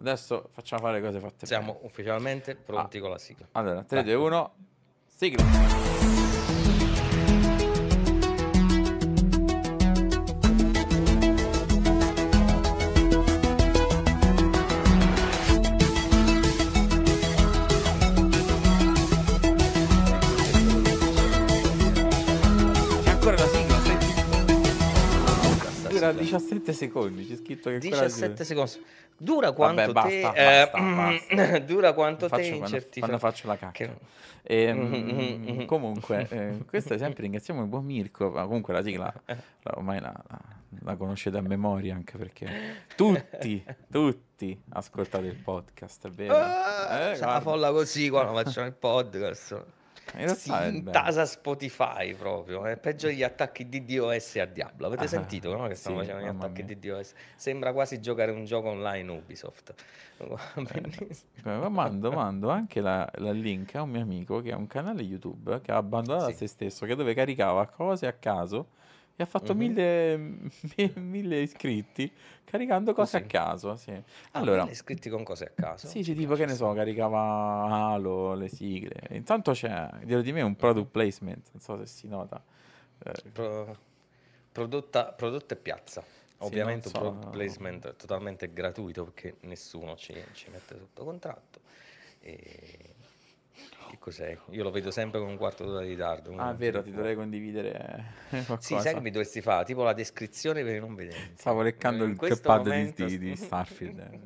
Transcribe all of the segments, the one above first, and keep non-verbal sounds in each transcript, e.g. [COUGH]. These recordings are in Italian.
Adesso facciamo fare le cose fatte Siamo bene. ufficialmente pronti con la sigla. Allora, 3, Vai. 2, 1, sigla. 17 secondi, c'è scritto che ancora la sigla- 17 secondi. Dura quanto Vabbè, te... basta, eh, basta, basta. [CLEARS THROAT] Dura quanto te quando, certi... quando faccio la cacca. che- Ehm, Mhm, mhm. comunque, [LAUGHS] eh, questo è sempre ringraziamo il buon Mirko, ma comunque la sigla Eh. la- ormai la, la- la conoscete a memoria anche perché tutti, [LAUGHS] tutti ascoltate il podcast, è vero? Ah, Eh, c'è la folla così quando facciamo il podcast. In realtà Si intasa Spotify proprio, è peggio degli attacchi di DOS a Diablo. Avete Ah, sentito no? che stanno sì, facendo gli attacchi mia. di DOS? Sembra quasi giocare un gioco online Ubisoft. [LAUGHS] Eh, mando, mando anche la, la link a un mio amico che ha un canale YouTube che ha abbandonato a Sì. se stesso, che dove caricava cose a caso e ha fatto Mhm. mille, [LAUGHS] mi- mille iscritti caricando cose a Così. caso. Sì. Allora, Allora, iscritti con cose a caso. sì, sì, tipo che ne so, caricava Halo, le sigle. Intanto c'è dietro di me un product placement, non so se si nota. Eh, Pro- prodotta, prodotto e piazza. Sì, Ovviamente un so. product placement totalmente gratuito perché nessuno ci, ci mette sotto contratto. E... Che cos'è? Io lo vedo sempre con un quarto d'ora di ritardo. ah, è vero, ti dovrei condividere eh, [LAUGHS] qualcosa. Sì, sai che mi dovresti fare? Tipo la descrizione per i non vedenti. Stavo leccando In il questo pad momento- di, di Starfield, [LAUGHS] è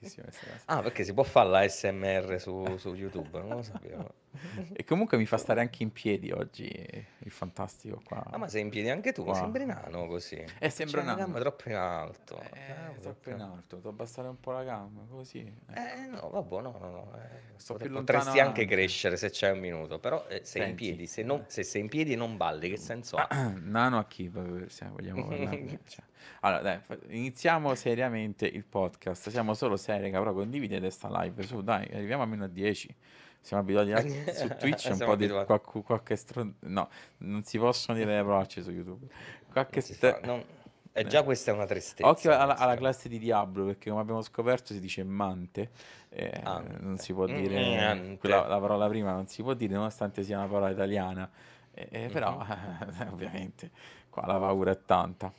cosa. Ah, perché si può fare la SMR su, su YouTube, non lo sapevo. [LAUGHS] E comunque mi fa stare anche in piedi oggi il fantastico qua. Ah, ma sei in piedi anche tu, Qua. sembri nano così. Eh, sembra la nano. gamba troppo in alto. Eh, Eh, troppo in alto, devo abbassare un po' la gamba, così. ecco. Eh, no, vabbè, no, no, no. eh, potresti lontano anche anche. Crescere se c'è un minuto, però eh, sei in Senti. piedi. Se, non- se sei in piedi non balli, che senso ha? [CLEARS THROAT] Nano a chi se vogliamo [LAUGHS] cioè. Allora, dai, iniziamo seriamente il podcast. Siamo solo seri, però condividete sta live su, dai, arriviamo almeno a 10. Siamo abituati a- [LAUGHS] su Twitch un po' di abituati. qualche, qualche stron- No, non si possono dire le parolacce su YouTube. Qualche Non ste- fa- non- eh, già questa è una tristezza. Occhio alla, alla classe di Diablo, perché come abbiamo scoperto si dice mante, eh, non si può Mm, dire ante. quella- la parola prima, non si può dire nonostante sia una parola italiana, Eh, eh, però Mhm. [LAUGHS] ovviamente qua la paura è tanta.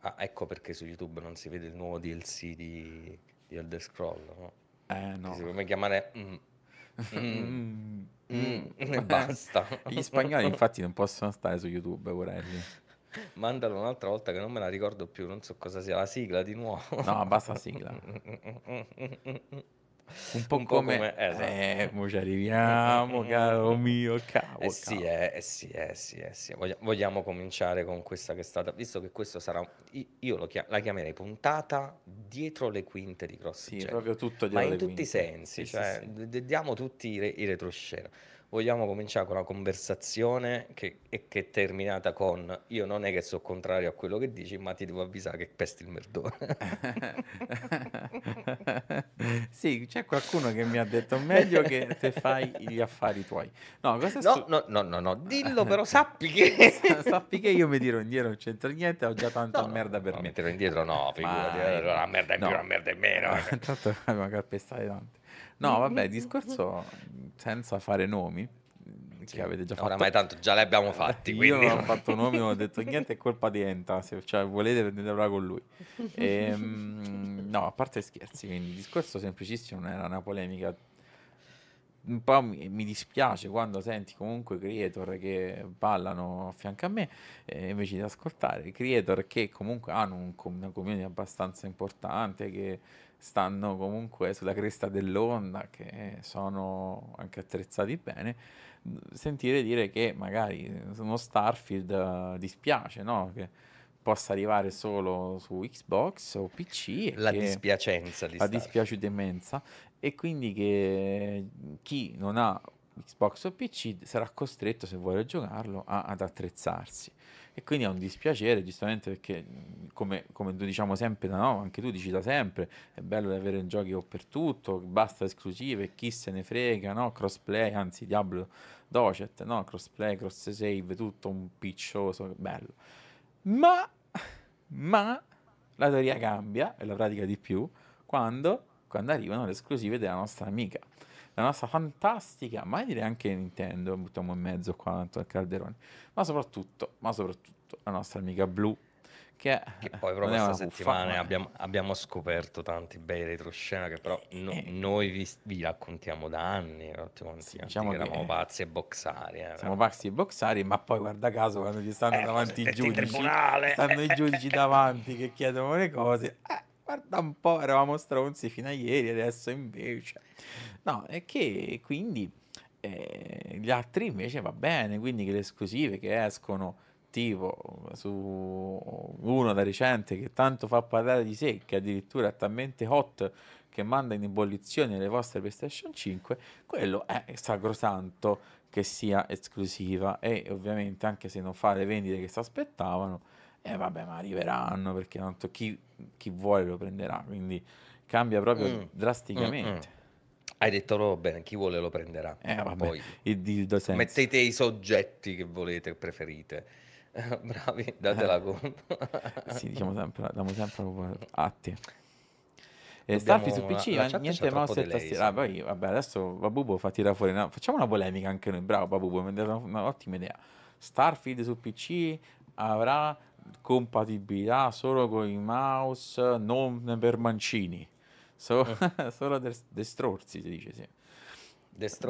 Ah, ecco perché su YouTube non si vede il nuovo DLC di, di Elder Scroll, no? Eh no. Si può chiamare... [LAUGHS] mm, mm, Mm, mm, mm. e basta. Gli spagnoli infatti non possono stare su YouTube, vorrelli. Mandalo un'altra volta che non me la ricordo più, non so cosa sia la sigla di nuovo. No, basta la sigla. Un po' Un po' come... come- esatto. Eh, mo ci arriviamo, caro mio cavo. Eh sì, eh, eh sì, eh sì, eh sì. Voglia- Vogliamo cominciare con questa che è stata, visto che questo sarà, io lo chia- la chiamerei puntata dietro le quinte di Cross Sì, Gen. proprio tutto ma dietro in le tutti i sensi, Sì, sì, cioè sì. d- diamo tutti i, re- i retroscena. Vogliamo cominciare con una conversazione che, che è terminata con io non è che sono contrario a quello che dici, ma ti devo avvisare che pesti il merdone. [LAUGHS] sì, c'è qualcuno che mi ha detto meglio che te fai gli affari tuoi. No, è No, su- no, no, no, no, dillo però sappi che... [LAUGHS] Sappi che io mi tiro indietro, non c'entra niente, ho già tanta No, merda per no, me. mi tiro indietro, no, figurati, eh, una merda in più, una merda in meno. [LAUGHS] Tanto abbiamo calpestate tante. No, vabbè, discorso senza fare nomi, che avete già fatto. Oramai tanto già li abbiamo fatti, Io quindi... non ho fatto nomi, non ho [LAUGHS] detto niente, è colpa di Enta, se cioè, volete prendetela con lui. Ehm, no, a parte scherzi, quindi il discorso semplicissimo non era una polemica. Un po' mi, mi dispiace quando senti comunque creator che ballano a fianco a me eh, invece di ascoltare creator che comunque hanno un una community abbastanza importante, che stanno comunque sulla cresta dell'onda, che sono anche attrezzati bene sentire dire che magari uno Starfield eh, dispiace, no? Che possa arrivare solo su Xbox o PC e La dispiacenza di la dispiaciuta e quindi che chi non ha Xbox o PC sarà costretto se vuole giocarlo a- ad attrezzarsi e quindi è un dispiacere giustamente perché come, come diciamo sempre no, anche tu dici da sempre è bello avere giochi o per tutto basta esclusive chi se ne frega no? crossplay anzi Diablo Docet no? crossplay cross save tutto un piccioso bello ma ma la teoria cambia e la pratica di più Quando? Quando arrivano le esclusive della nostra amica, la nostra fantastica, ma direi anche Nintendo, buttiamo in mezzo qua tanto al Calderone, ma soprattutto, ma soprattutto la nostra amica Blue, che, che poi proprio questa settimana ma... abbiamo, abbiamo, scoperto tanti bei retroscena che però no, eh. noi vi, vi, raccontiamo da anni, sì, diciamo che eravamo pazzi e boxari. Eh, siamo pazzi e boxari, ma poi guarda caso quando ci stanno eh, davanti i giudici, stanno i giudici davanti che chiedono le cose, eh, guarda un po', eravamo stronzi fino a ieri, adesso invece... No, è che quindi eh, gli altri invece va bene, quindi che le esclusive che escono tipo su uno da recente che tanto fa parlare di sé, che addirittura è talmente hot che manda in ebollizione le vostre PlayStation 5, quello è sacrosanto che sia esclusiva. E ovviamente anche se non fa le vendite che si aspettavano, e eh, vabbè ma arriveranno perché tanto chi, chi vuole lo prenderà, quindi cambia proprio mm. drasticamente. Mm, mm. Hai detto proprio bene, chi vuole lo prenderà. Eh, vabbè, Poi mettete i soggetti che volete, preferite. [LAUGHS] Bravi, datela eh. conto. [LAUGHS] sì, diciamo sempre, diamo sempre atti. E Starfield su PC, la, niente mouse e tastiera. Ah, poi, vabbè, adesso Babubo fa tirare fuori. Una... Facciamo una polemica anche noi. Bravo Babubo, mi ha dato un'ottima idea. Starfield su PC avrà compatibilità solo con i mouse, non per mancini. So, mm. [LAUGHS] solo dei strorzi si dice, sì.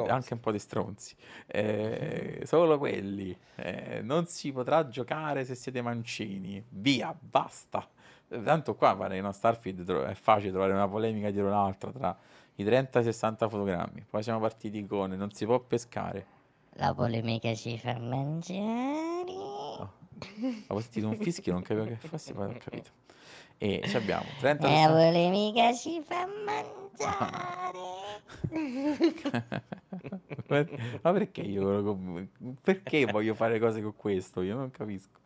Anche un po' di stronzi. Eh, solo quelli. Eh, non si potrà giocare se siete mancini. Via, basta. Tanto qua pare no, Starfield è facile trovare una polemica dietro l'altra tra i 30 e i 60 fotogrammi. Poi siamo partiti con non si può pescare. La polemica ci fa mangiare. Avevo sentito un fischio, non capivo che fosse, poi ho capito. E ci abbiamo 30 La polemica ci fa mangiare. [LAUGHS] Ma perché io perché voglio fare cose con questo? Io non capisco.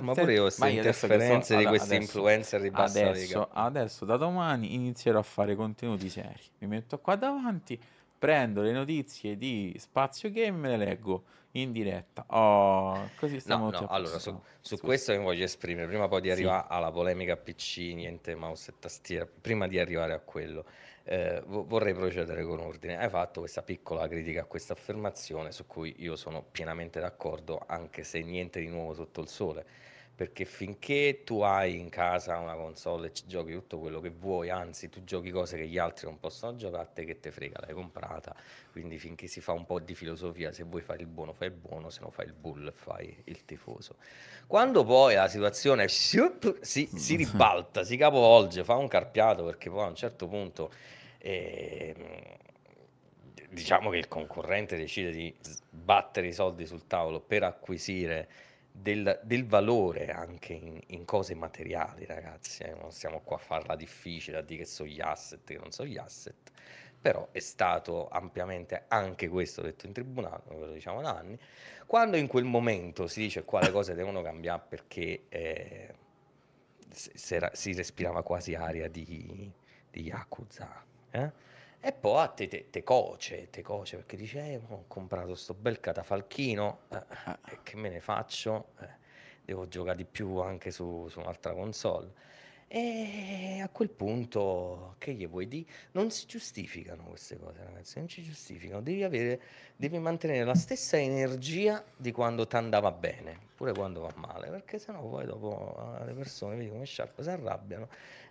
ma pure io queste interferenze so, di questi adesso, influencer di bassa adesso, adesso da domani inizierò a fare contenuti seri. Mi metto qua davanti, prendo le notizie di Spazio Game e me le leggo in diretta. Oh, così stiamo no, no, allora su, su questo mi voglio esprimere prima poi di arrivare sì. alla polemica PC, niente mouse e tastiera, prima di arrivare a quello eh, vorrei procedere con ordine. Hai fatto questa piccola critica a questa affermazione su cui io sono pienamente d'accordo, anche se niente di nuovo sotto il sole perché finché tu hai in casa una console e ci giochi tutto quello che vuoi, anzi tu giochi cose che gli altri non possono giocare, a te che te frega, l'hai comprata, quindi finché si fa un po' di filosofia, se vuoi fare il buono fai il buono, se no fai il bull fai il tifoso. Quando poi la situazione si, si ribalta, si capovolge, fa un carpiato perché poi a un certo punto... Eh, diciamo che il concorrente decide di battere i soldi sul tavolo per acquisire del, del valore anche in, in, cose materiali, ragazzi. Eh? Non stiamo qua a farla difficile, a dire che sono gli asset, che non sono gli asset. Però è stato ampiamente anche questo detto in tribunale, come lo diciamo da anni. Quando in quel momento si dice quale cose devono cambiare perché eh, si respirava quasi aria di, di Yakuza. Eh? E poi a te, te, te, coce, te coce perché dice, eh, ho comprato sto bel catafalchino, eh, eh, che me ne faccio? Eh, devo giocare di più anche su, su, un'altra console. E a quel punto, che gli vuoi dire? Non si giustificano queste cose, ragazzi, non ci giustificano. Devi, avere, devi mantenere la stessa energia di quando ti andava bene, pure quando va male, perché sennò poi dopo le persone, vedi come Sharp, si arrabbiano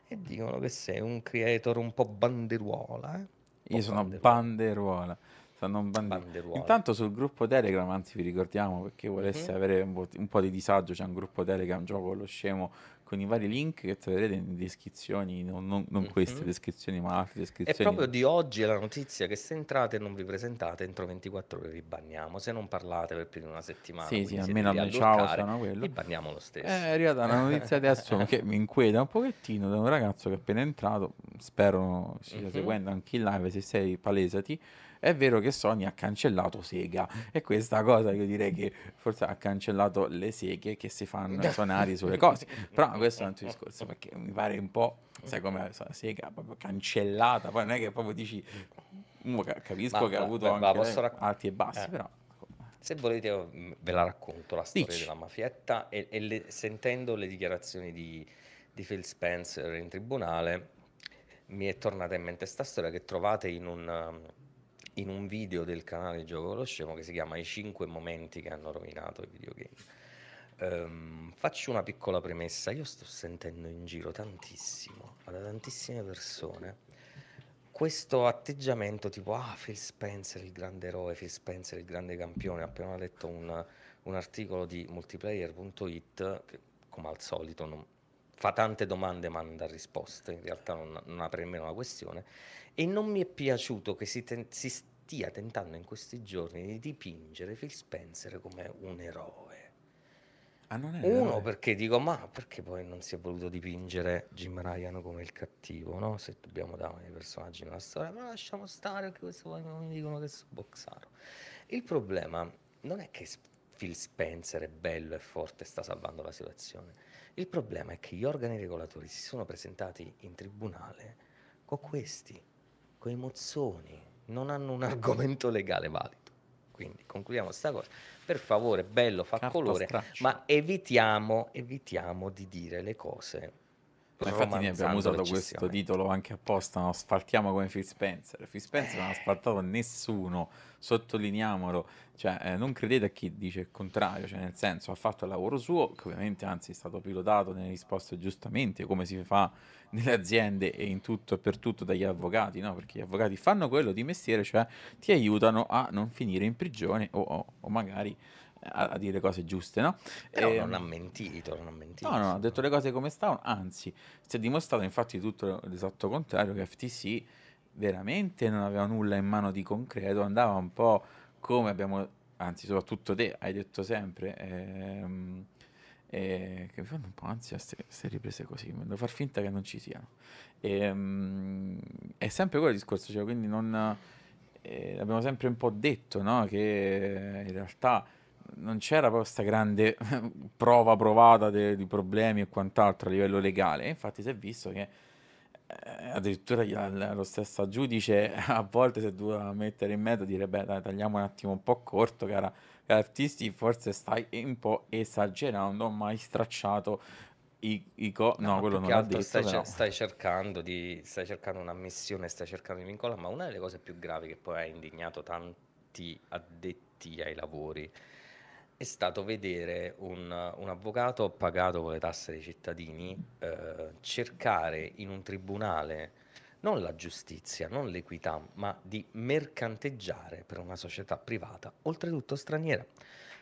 e dicono che sei un creator un po' banderuola, eh? Io sono banderuola. Sono un bande... banderuola. Intanto sul gruppo Telegram, anzi vi ricordiamo perché volesse mm-hmm. avere un po', un po', di disagio, c'è un gruppo Telegram, gioco lo scemo con i vari link che troverete in descrizioni, non, non, non mm-hmm. queste descrizioni, ma altre descrizioni. E proprio di oggi è la notizia che se entrate e non vi presentate, entro 24 ore vi banniamo. Se non parlate per più di una settimana, sì, sì, almeno a ciao sono quello. Vi banniamo lo stesso. È arrivata una notizia [LAUGHS] adesso che mi inquieta un pochettino da un ragazzo che è appena entrato, spero stia mm-hmm. seguendo anche in live, se sei palesati è vero che Sony ha cancellato Sega e questa cosa io direi che forse ha cancellato le seghe che si fanno [LAUGHS] suonare sulle cose, però questo è un altro discorso perché mi pare un po', sai come la Sega proprio cancellata, poi non è che proprio dici, capisco ma, che ha avuto ma, anche ma rac- alti e bassi, eh. però... Se volete mm, ve la racconto la storia Dici. della mafietta e, e le, sentendo le dichiarazioni di, di Phil Spencer in tribunale mi è tornata in mente questa storia che trovate in un, um, in un video del canale Gioco lo Scemo che si chiama I 5 momenti che hanno rovinato i videogame. Um, faccio una piccola premessa, io sto sentendo in giro tantissimo, da tantissime persone, questo atteggiamento tipo, ah, Phil Spencer, il grande eroe, Phil Spencer, il grande campione, ho appena letto un, un articolo di multiplayer.it che, come al solito, non, fa tante domande ma non dà risposte, in realtà non, non apre nemmeno la questione, e non mi è piaciuto che si, ten- si stia tentando in questi giorni di dipingere Phil Spencer come un eroe Ah, non è uno vero. perché dico, ma perché poi non si è voluto dipingere Jim Ryan come il cattivo, no? Se dobbiamo dare i personaggi nella storia, ma lasciamo stare perché questo poi mi dicono che sono boxaro. Il problema non è che Phil Spencer è bello e forte e sta salvando la situazione. Il problema è che gli organi regolatori si sono presentati in tribunale con questi, con i mozzoni, non hanno un [LAUGHS] argomento legale valido. Quindi concludiamo sta cosa. Per favore, bello, fa Carta colore, straccio. ma evitiamo, evitiamo di dire le cose. Ma infatti noi abbiamo usato questo titolo anche apposta, non asfaltiamo come Phil Spencer. Phil Spencer non ha asfaltato nessuno, sottolineiamolo, cioè eh, non credete a chi dice il contrario, cioè nel senso ha fatto il lavoro suo, che ovviamente anzi è stato pilotato nelle risposte giustamente, come si fa nelle aziende e in tutto e per tutto dagli avvocati, no? Perché gli avvocati fanno quello di mestiere, cioè ti aiutano a non finire in prigione o, o- o magari a, a dire cose giuste, no? Però Ehm, non ha mentito, non ha mentito. No, no, ha detto le cose come stavano, anzi, si è dimostrato infatti tutto l'esatto contrario, che FTC veramente non aveva nulla in mano di concreto, andava un po' come abbiamo, anzi soprattutto te hai detto sempre, ehm, eh, che mi fanno un po' ansia queste riprese così, devo far finta che non ci siano. Ehm, è sempre quello il discorso, cioè, quindi non... eh, abbiamo sempre un po' detto, no? Che in realtà non c'era proprio questa grande [LAUGHS] prova provata de- di problemi e quant'altro a livello legale. E infatti si è visto che eh, addirittura al- lo stesso giudice [LAUGHS] a volte si è dovuto mettere in mezzo e dire: Beh, dai, tagliamo un attimo un po' corto, cara, cara artisti, forse stai un po' esagerando, ma hai stracciato i, i co- No, ma quello non l'ha detto, stai, però. stai cercando di, stai cercando un'ammissione, stai cercando di vincolare, ma una delle cose più gravi che poi ha indignato tanti addetti ai lavori è stato vedere un, un avvocato pagato con le tasse dei cittadini eh, cercare in un tribunale non la giustizia, non l'equità, ma di mercanteggiare per una società privata, oltretutto straniera.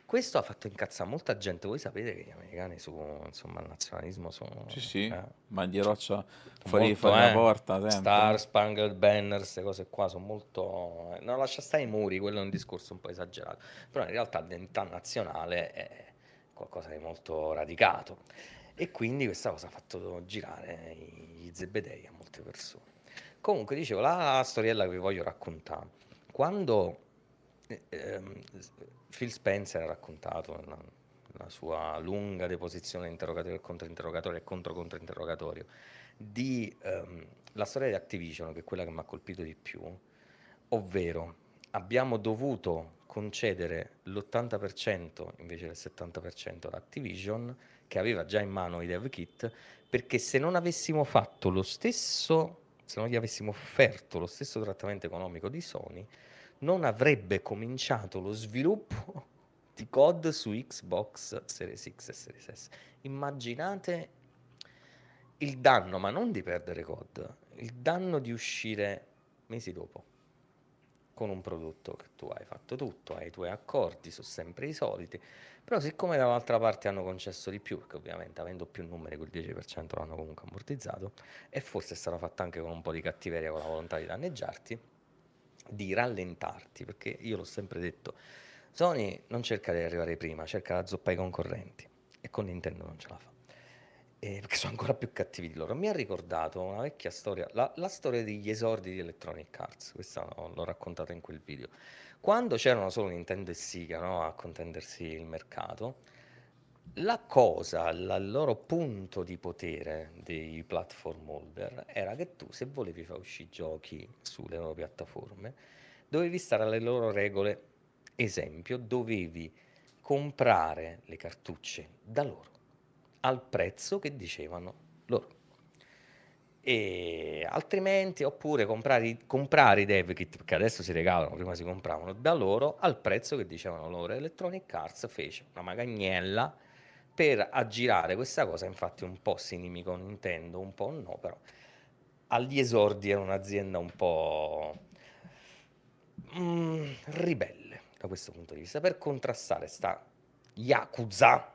Questo ha fatto incazzare molta gente. Voi sapete che gli americani su insomma, il nazionalismo sono Sì, sì, eh, bandieroccia fuori, molto, fuori la eh, porta, sempre. Star Spangled Banner, queste cose qua sono molto. eh, Non lascia stare i muri, quello è un discorso un po' esagerato. Però in realtà l'identità nazionale è qualcosa di molto radicato. E quindi questa cosa ha fatto girare gli zebedei a molte persone. Comunque, dicevo, la storiella che vi voglio raccontare. Quando eh, ehm, Phil Spencer ha raccontato la, la sua lunga deposizione interrogatorio e controinterrogatorio e contro-controinterrogatorio di ehm, la storia di Activision, che è quella che mi ha colpito di più, ovvero abbiamo dovuto concedere l'80% invece del 70% ad Activision, che aveva già in mano i dev kit, perché se non avessimo fatto lo stesso, se non gli avessimo offerto lo stesso trattamento economico di Sony, non avrebbe cominciato lo sviluppo di COD su Xbox Series X e Series S. Immaginate il danno, ma non di perdere COD, il danno di uscire mesi dopo con un prodotto che tu hai fatto tutto, hai i tuoi accordi, sono sempre i soliti, però siccome dall'altra parte hanno concesso di più, perché ovviamente avendo più numeri quel 10% l'hanno comunque ammortizzato, e forse stata fatta anche con un po' di cattiveria, con la volontà di danneggiarti, di rallentarti, perché io l'ho sempre detto, Sony non cerca di arrivare prima, cerca la zoppa ai concorrenti, e con Nintendo non ce la fa. Eh, perché sono ancora più cattivi di loro. Mi ha ricordato una vecchia storia, la, la storia degli esordi di Electronic Arts, questa l'ho, l'ho raccontata in quel video. Quando c'erano solo Nintendo e Sega no, a contendersi il mercato, la cosa, il loro punto di potere dei platform holder era che tu, se volevi far uscire giochi sulle loro piattaforme, dovevi stare alle loro regole. Esempio, dovevi comprare le cartucce da loro al prezzo che dicevano loro. e altrimenti oppure comprare, comprare i dev kit che adesso si regalano prima si compravano da loro al prezzo che dicevano loro Electronic Arts fece una magagnella per aggirare questa cosa infatti un po' si inimico Nintendo un po' no però agli esordi era un'azienda un po' mm, ribelle da questo punto di vista. Per contrastare sta Yakuza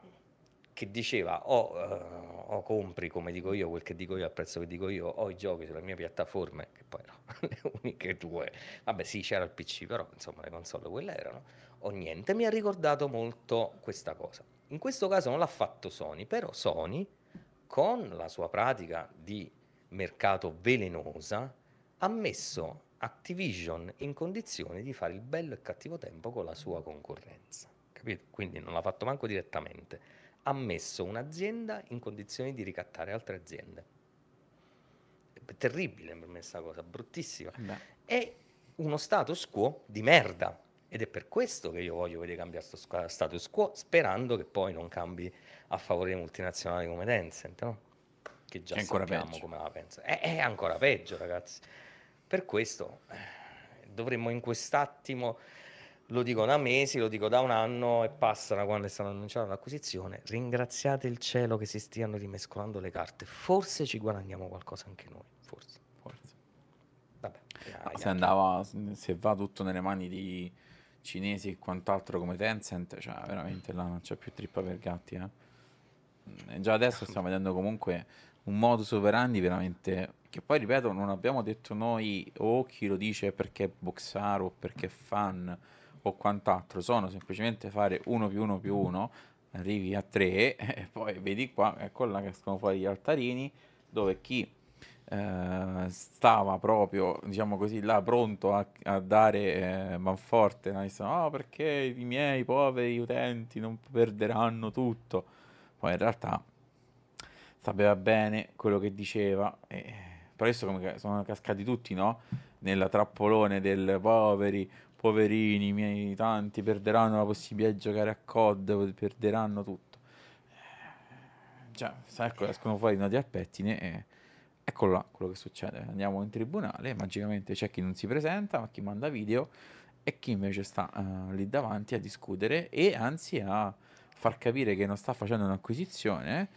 che diceva o, uh, o, compri come dico io quel che dico io al prezzo che dico io o i giochi sulle mie piattaforme che poi erano [LAUGHS] le uniche due. Vabbè sì c'era il pc però insomma le console quelle erano. O niente mi ha ricordato molto questa cosa in questo caso non l'ha fatto Sony però Sony con la sua pratica di mercato velenosa ha messo Activision in condizione di fare il bello e cattivo tempo con la sua concorrenza capito? quindi non l'ha fatto manco direttamente ha messo un'azienda in condizioni di ricattare altre aziende. È terribile per me questa cosa, bruttissima. Beh. È uno status quo di merda. Ed è per questo che io voglio vedere cambiare questo status quo, sperando che poi non cambi a favore di multinazionali come Tencent, no? che già è sappiamo peggio. come la pensa. È, è, ancora peggio, ragazzi. Per questo eh, dovremmo in quest'attimo lo dico da mesi, lo dico da un anno e passa da quando è stata annunciata l'acquisizione. Ringraziate il cielo che si stiano rimescolando le carte. Forse ci guadagniamo qualcosa anche noi. Forse. Forse. Vabbè. Se, andava, se va tutto nelle mani di cinesi e quant'altro come Tencent, cioè veramente là non c'è più trippa per gatti. Eh? E già adesso stiamo [LAUGHS] vedendo comunque un modus operandi veramente che poi ripeto non abbiamo detto noi o chi lo dice perché boxaro o perché fan o quant'altro, sono semplicemente fare 1 più 1 più 1, arrivi a 3 [LAUGHS] e poi vedi qua, ecco là che escono fuori gli altarini dove chi eh, stava proprio, diciamo così, là pronto a, a dare eh, manforte, no? Oh, perché i miei poveri utenti non perderanno tutto. Poi in realtà sapeva bene quello che diceva, e, però adesso come sono cascati tutti, no? Nella trappolone del poveri, poverini, i miei tanti perderanno la possibilità di giocare a COD, perderanno tutto. Cioè, ecco, escono fuori nodi al pettine e eccolo là quello che succede. Andiamo in tribunale, magicamente c'è chi non si presenta, ma chi manda video e chi invece sta uh, lì davanti a discutere e anzi a far capire che non sta facendo un'acquisizione,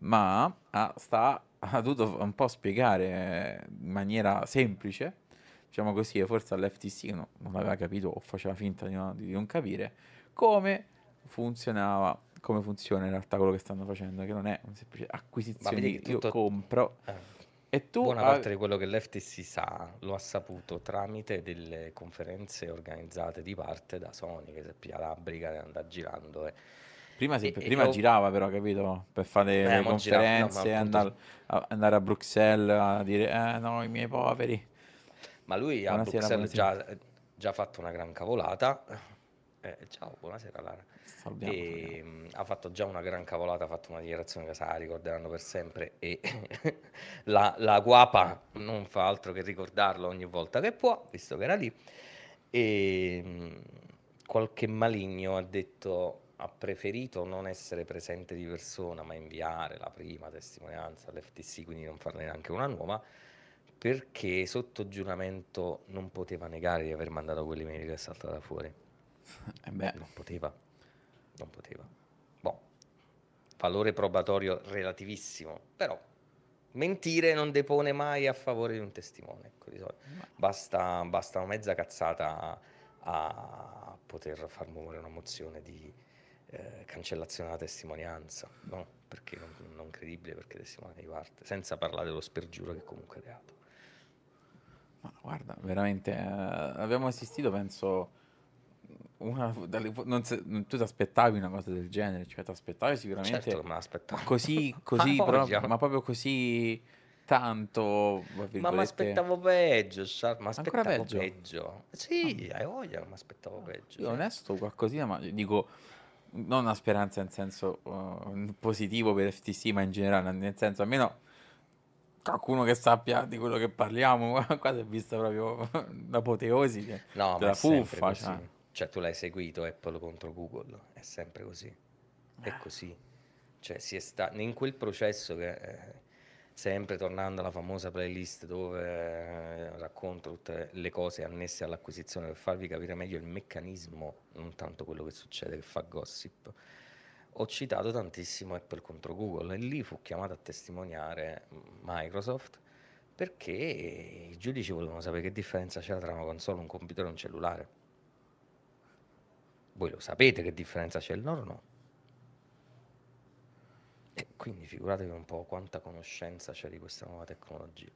ma ha, sta, ha dovuto un po' spiegare in maniera semplice diciamo così, forse all'FTC no, non aveva capito o faceva finta di, no, di, non capire come funzionava, come funziona in realtà quello che stanno facendo, che non è una semplice acquisizione, io tutto... compro. Eh. E tu Buona parte di quello che l'FTC sa lo ha saputo tramite delle conferenze organizzate di parte da Sony, che si è la briga e andava girando. E... Prima, si, e, prima e girava però, capito? Per fare eh, le conferenze, girava, no, andare, a, andare a Bruxelles a dire, eh no, i miei poveri ma lui a Bruxelles già, già fatto una gran cavolata. Eh, ciao, buonasera Lara. E, um, ha fatto già una gran cavolata, ha fatto una dichiarazione che sa, ricorderanno per sempre e [LAUGHS] la, la guapa non fa altro che ricordarlo ogni volta che può, visto che era lì. E um, qualche maligno ha detto ha preferito non essere presente di persona ma inviare la prima testimonianza all'FTC, quindi non farne neanche una nuova perché sotto giuramento non poteva negare di aver mandato quell'email che è saltata fuori. Eh beh. Non poteva, non poteva. Boh, valore probatorio relativissimo, però mentire non depone mai a favore di un testimone. Ecco, basta, basta, una mezza cazzata a, a poter far muovere una mozione di eh, cancellazione della testimonianza, no? perché non, non credibile, perché testimone di parte, senza parlare dello spergiuro che comunque è reato. Ma guarda, veramente eh, abbiamo assistito, penso, una, dalle, non se, tu ti aspettavi una cosa del genere, cioè ti aspettavi sicuramente certo ma così, [LAUGHS] così ma, però, ma proprio così tanto ma mi aspettavo peggio ma aspettavo peggio. peggio. sì hai voglia ma aspettavo peggio io onesto qualcosina ma dico non una speranza in senso uh, positivo per FTC ma in generale nel senso almeno qualcuno che sappia di quello che parliamo. [LAUGHS] Qua si è vista proprio [LAUGHS] l'apoteosi no, della fuffa. Cioè. Cioè. tu l'hai seguito Apple contro Google, è sempre così. È eh. così. Cioè, si è sta- in quel processo che eh, sempre tornando alla famosa playlist dove eh, racconto tutte le cose annesse all'acquisizione per farvi capire meglio il meccanismo, non tanto quello che succede che fa gossip. Ho citato tantissimo Apple contro Google e lì fu chiamato a testimoniare Microsoft perché i giudici volevano sapere che differenza c'era tra una console, un computer e un cellulare. Voi lo sapete che differenza c'è il loro no? E quindi figuratevi un po' quanta conoscenza c'è di questa nuova tecnologia.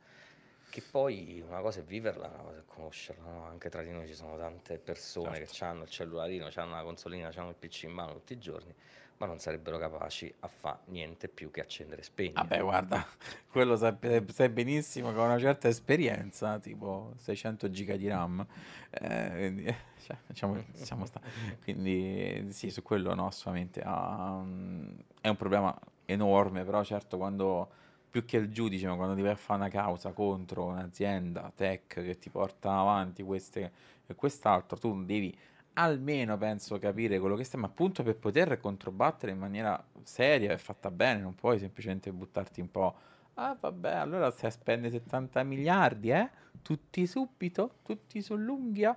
Che poi una cosa è viverla, una cosa è conoscerla, no? anche tra di noi ci sono tante persone Certo. che hanno il cellularino, hanno la consolina, hanno il PC in mano tutti i giorni, ma non sarebbero capaci a fare niente più che accendere e spegnere. Vabbè, guarda, [LAUGHS] quello sai, sai benissimo che una certa esperienza, tipo 600 giga di RAM. eh, quindi, eh, cioè, diciamo, diciamo sta- quindi sì, su quello no, assolutamente. un- è un problema enorme, però certo quando più che il giudice, ma quando devi fare una causa contro un'azienda tech che ti porta avanti queste e quest'altro, tu devi almeno penso capire quello che stai, ma appunto per poter controbattere in maniera seria e fatta bene, non puoi semplicemente buttarti un po'. Ah, vabbè, allora stai a spendere 70 miliardi, eh? Tutti subito? Tutti sull'unghia?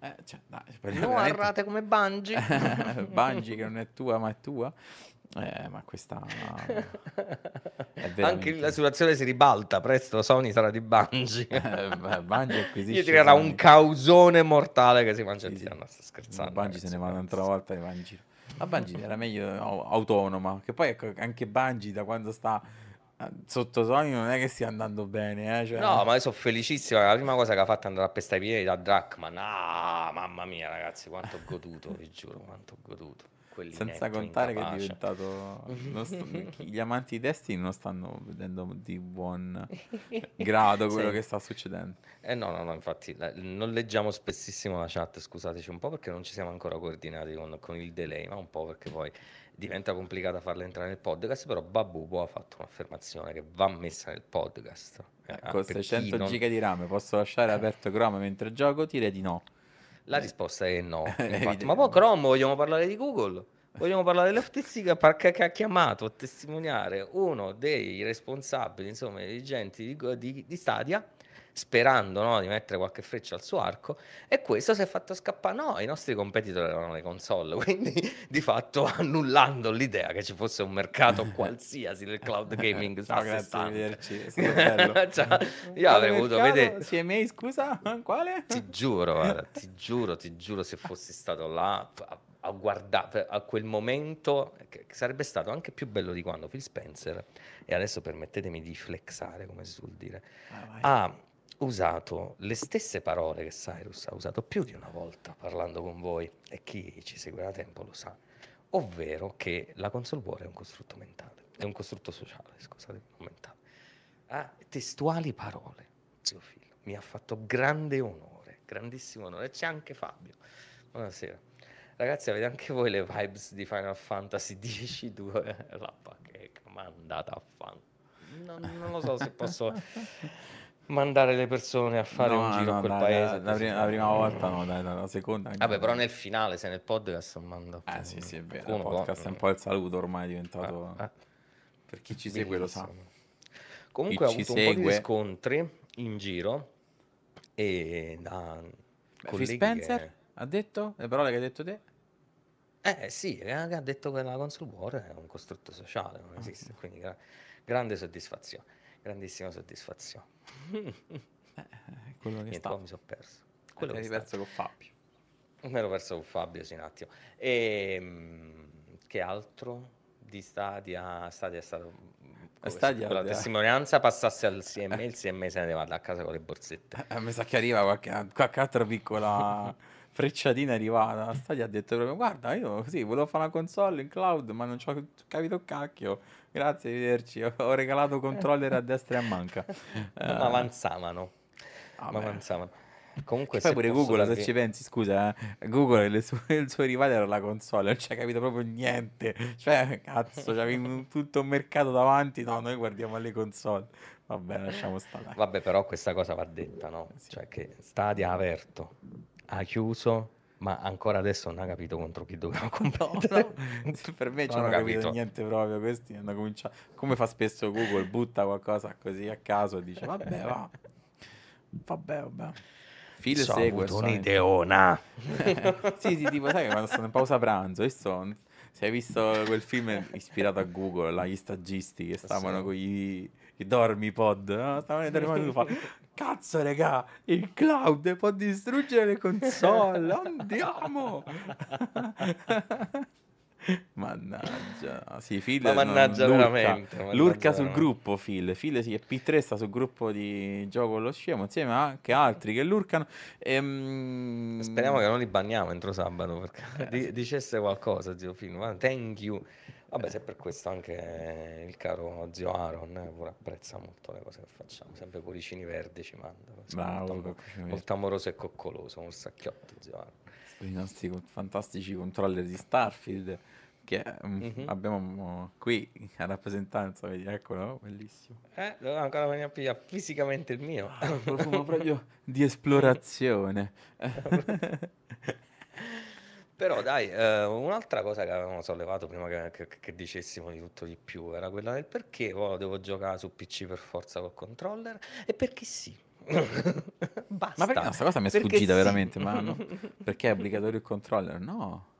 Eh, cioè, dai, No, veramente- arrate come Bungie. [LAUGHS] Bungie che non è tua, ma è tua. Eh, ma questa [LAUGHS] Anche veramente- la situazione si ribalta, presto Sony sarà di Bungie. Eh, Bungie acquisisce Gli tirerà un causone mortale che si mangia Sì, il sì. no, sto scherzando. Bungie se ne va un'altra volta e va in giro. Ma Bungie era meglio au- autonoma, che poi ecco, anche Bungie da quando sta eh, sotto Sony non è che stia andando bene, eh, cioè- No, ma io sono felicissimo. La prima cosa che ha fatto è andare a pestare i piedi da Druckmann. Ah, mamma mia, ragazzi, quanto ho goduto, vi giuro, quanto ho goduto. Senza Quell'inetto contare che è incapace. diventato st- [LAUGHS] gli amanti di Destiny non stanno vedendo di buon [LAUGHS] grado quello Sì. che sta succedendo. Eh no, no, no, infatti la- non leggiamo spessissimo la chat, scusateci un po' perché non ci siamo ancora coordinati con, con il delay, ma un po' perché poi diventa complicato farla entrare nel podcast, però Babubo ha fatto un'affermazione che va messa nel podcast. Eh, Eh, ah, con per chi 600 non- giga di RAM posso lasciare aperto Chrome mentre gioco? Direi di no. La risposta è no. [LAUGHS] Infatti, ma poi Chrome vogliamo parlare di Google? Vogliamo parlare dell'Optistica perché che ha chiamato a testimoniare uno dei responsabili, insomma, dirigenti di, di- di Stadia, sperando no, di mettere qualche freccia al suo arco, e questo si è fatto scappare. No, i nostri competitor erano le console, [LAUGHS] quindi di fatto annullando l'idea che ci fosse un mercato [LAUGHS] qualsiasi del cloud gaming. Ciao, grazie. [LAUGHS] Ciao. Io avrei voluto vedere. CMA, scusa? Quale? Ti giuro, guarda, ti giuro, ti giuro, se fossi stato là a, guardare a quel momento, che, sarebbe stato anche più bello di quando Phil Spencer, e adesso permettetemi di flexare, come si suol dire, Ah, ha usato le stesse parole che Cyrus ha usato più di una volta parlando con voi, e chi ci segue da tempo lo sa, ovvero che la console war è un costrutto mentale, è un costrutto sociale, scusate, non mentale. Ha testuali parole, zio Phil, mi ha fatto grande onore, grandissimo onore, c'è anche Fabio. Buonasera. Ragazzi, avete anche voi le vibes di Final Fantasy X-2? La bacheca, ma andata a fan. Non, non lo so se posso [LAUGHS] mandare le persone a fare No, un giro no, a quel dai, paese. dai, La, prima, la prima volta no, dai, la seconda. Vabbè, però nel finale, se nel podcast mando... Eh sì, sì, è vero. Il podcast è un po' il saluto ormai è diventato... Ah, ah. Per chi ci segue lo sa. Comunque ha avuto un po' di segue- riscontri in giro e da Beh, colleghi Spencer che- ha detto le parole che hai detto te? Eh sì, eh, ha detto che la console war è un costrutto sociale, Ah, non esiste, quindi gra- grande soddisfazione, grandissima soddisfazione. [LAUGHS] Eh, è quello che Niente, sta. poi mi sono perso. Quello Ti che perso con Fabio. Mi ero perso con Fabio, sì, un attimo. E che altro di Stadia? Stadia è stato... Stadia- quella testimonianza passasse al CM, il [LAUGHS] CM se ne andare a casa con le borsette. Eh, mi sa che arriva qualche, qualche altra piccola [LAUGHS] frecciatina arrivata. Stadia ha detto proprio: Guarda, io sì, volevo fare una console in cloud, ma non ci ho capito cacchio. Grazie, arrivederci. [LAUGHS] Ho, regalato controller a destra e a manca. [LAUGHS] Eh, Ma avanzavano, ma avanzavano. Comunque, Poi se pure Google, se darvi- ci pensi, scusa, eh, Google le sue- [LAUGHS] il suo rivale era la console, non ci ha capito proprio niente. Cioè, cazzo, c'avevi tutto un mercato davanti. No, noi guardiamo alle console. Vabbè, lasciamo stare. Vabbè, però questa cosa va detta, no? Sì. Cioè che Stadia ha aperto, ha chiuso, Ma ancora adesso non ha capito contro chi doveva No, competere. no, per me Non non ho capito capito. niente proprio. Questi hanno cominciato, come fa spesso Google, butta qualcosa così a caso e dice [LAUGHS] vabbè, va. Vabbè, vabbè. Phil ho segue avuto un'ideona. [LAUGHS] sì, sì, tipo, sai che quando sono in pausa pranzo, sto- se hai visto quel film ispirato a Google, là, gli stagisti che stavano Sì. con i, i dormipod, no? stavano nei dormipod, fa, cazzo regà, il cloud può distruggere le console, andiamo! [LAUGHS] mannaggia, sì, Phil Ma non- mannaggia lurca, veramente, mannaggia lurca sul veramente. gruppo Phil, Phil sì, e P3 sta sul gruppo di gioco lo scemo, insieme a anche altri che lurcano. Ehm, Speriamo che non li banniamo entro sabato perché [LAUGHS] Eh, dicesse qualcosa zio ma thank you. Vabbè, se per questo anche il caro zio Aaron eh, pure apprezza molto le cose che facciamo, sempre cuoricini verdi ci manda. Bravo, molto, molto amoroso e coccoloso, un sacchiotto zio Aaron. i nostri fantastici controller di Starfield che mm, Mhm. abbiamo mm, qui a rappresentanza, vedi, eccolo, oh, bellissimo. Eh, ancora venire a pigliare fisicamente il mio. Un profumo proprio di esplorazione. [LAUGHS] [LAUGHS] Però dai, eh, un'altra cosa che avevamo sollevato prima che, che- che dicessimo di tutto di più era quella del perché oh, devo giocare su PC per forza col controller e perché sì. Basta. [LAUGHS] Ma perché no, sta cosa mi è Perché sfuggita sì. veramente, ma no, [LAUGHS] perché è obbligatorio il controller? No.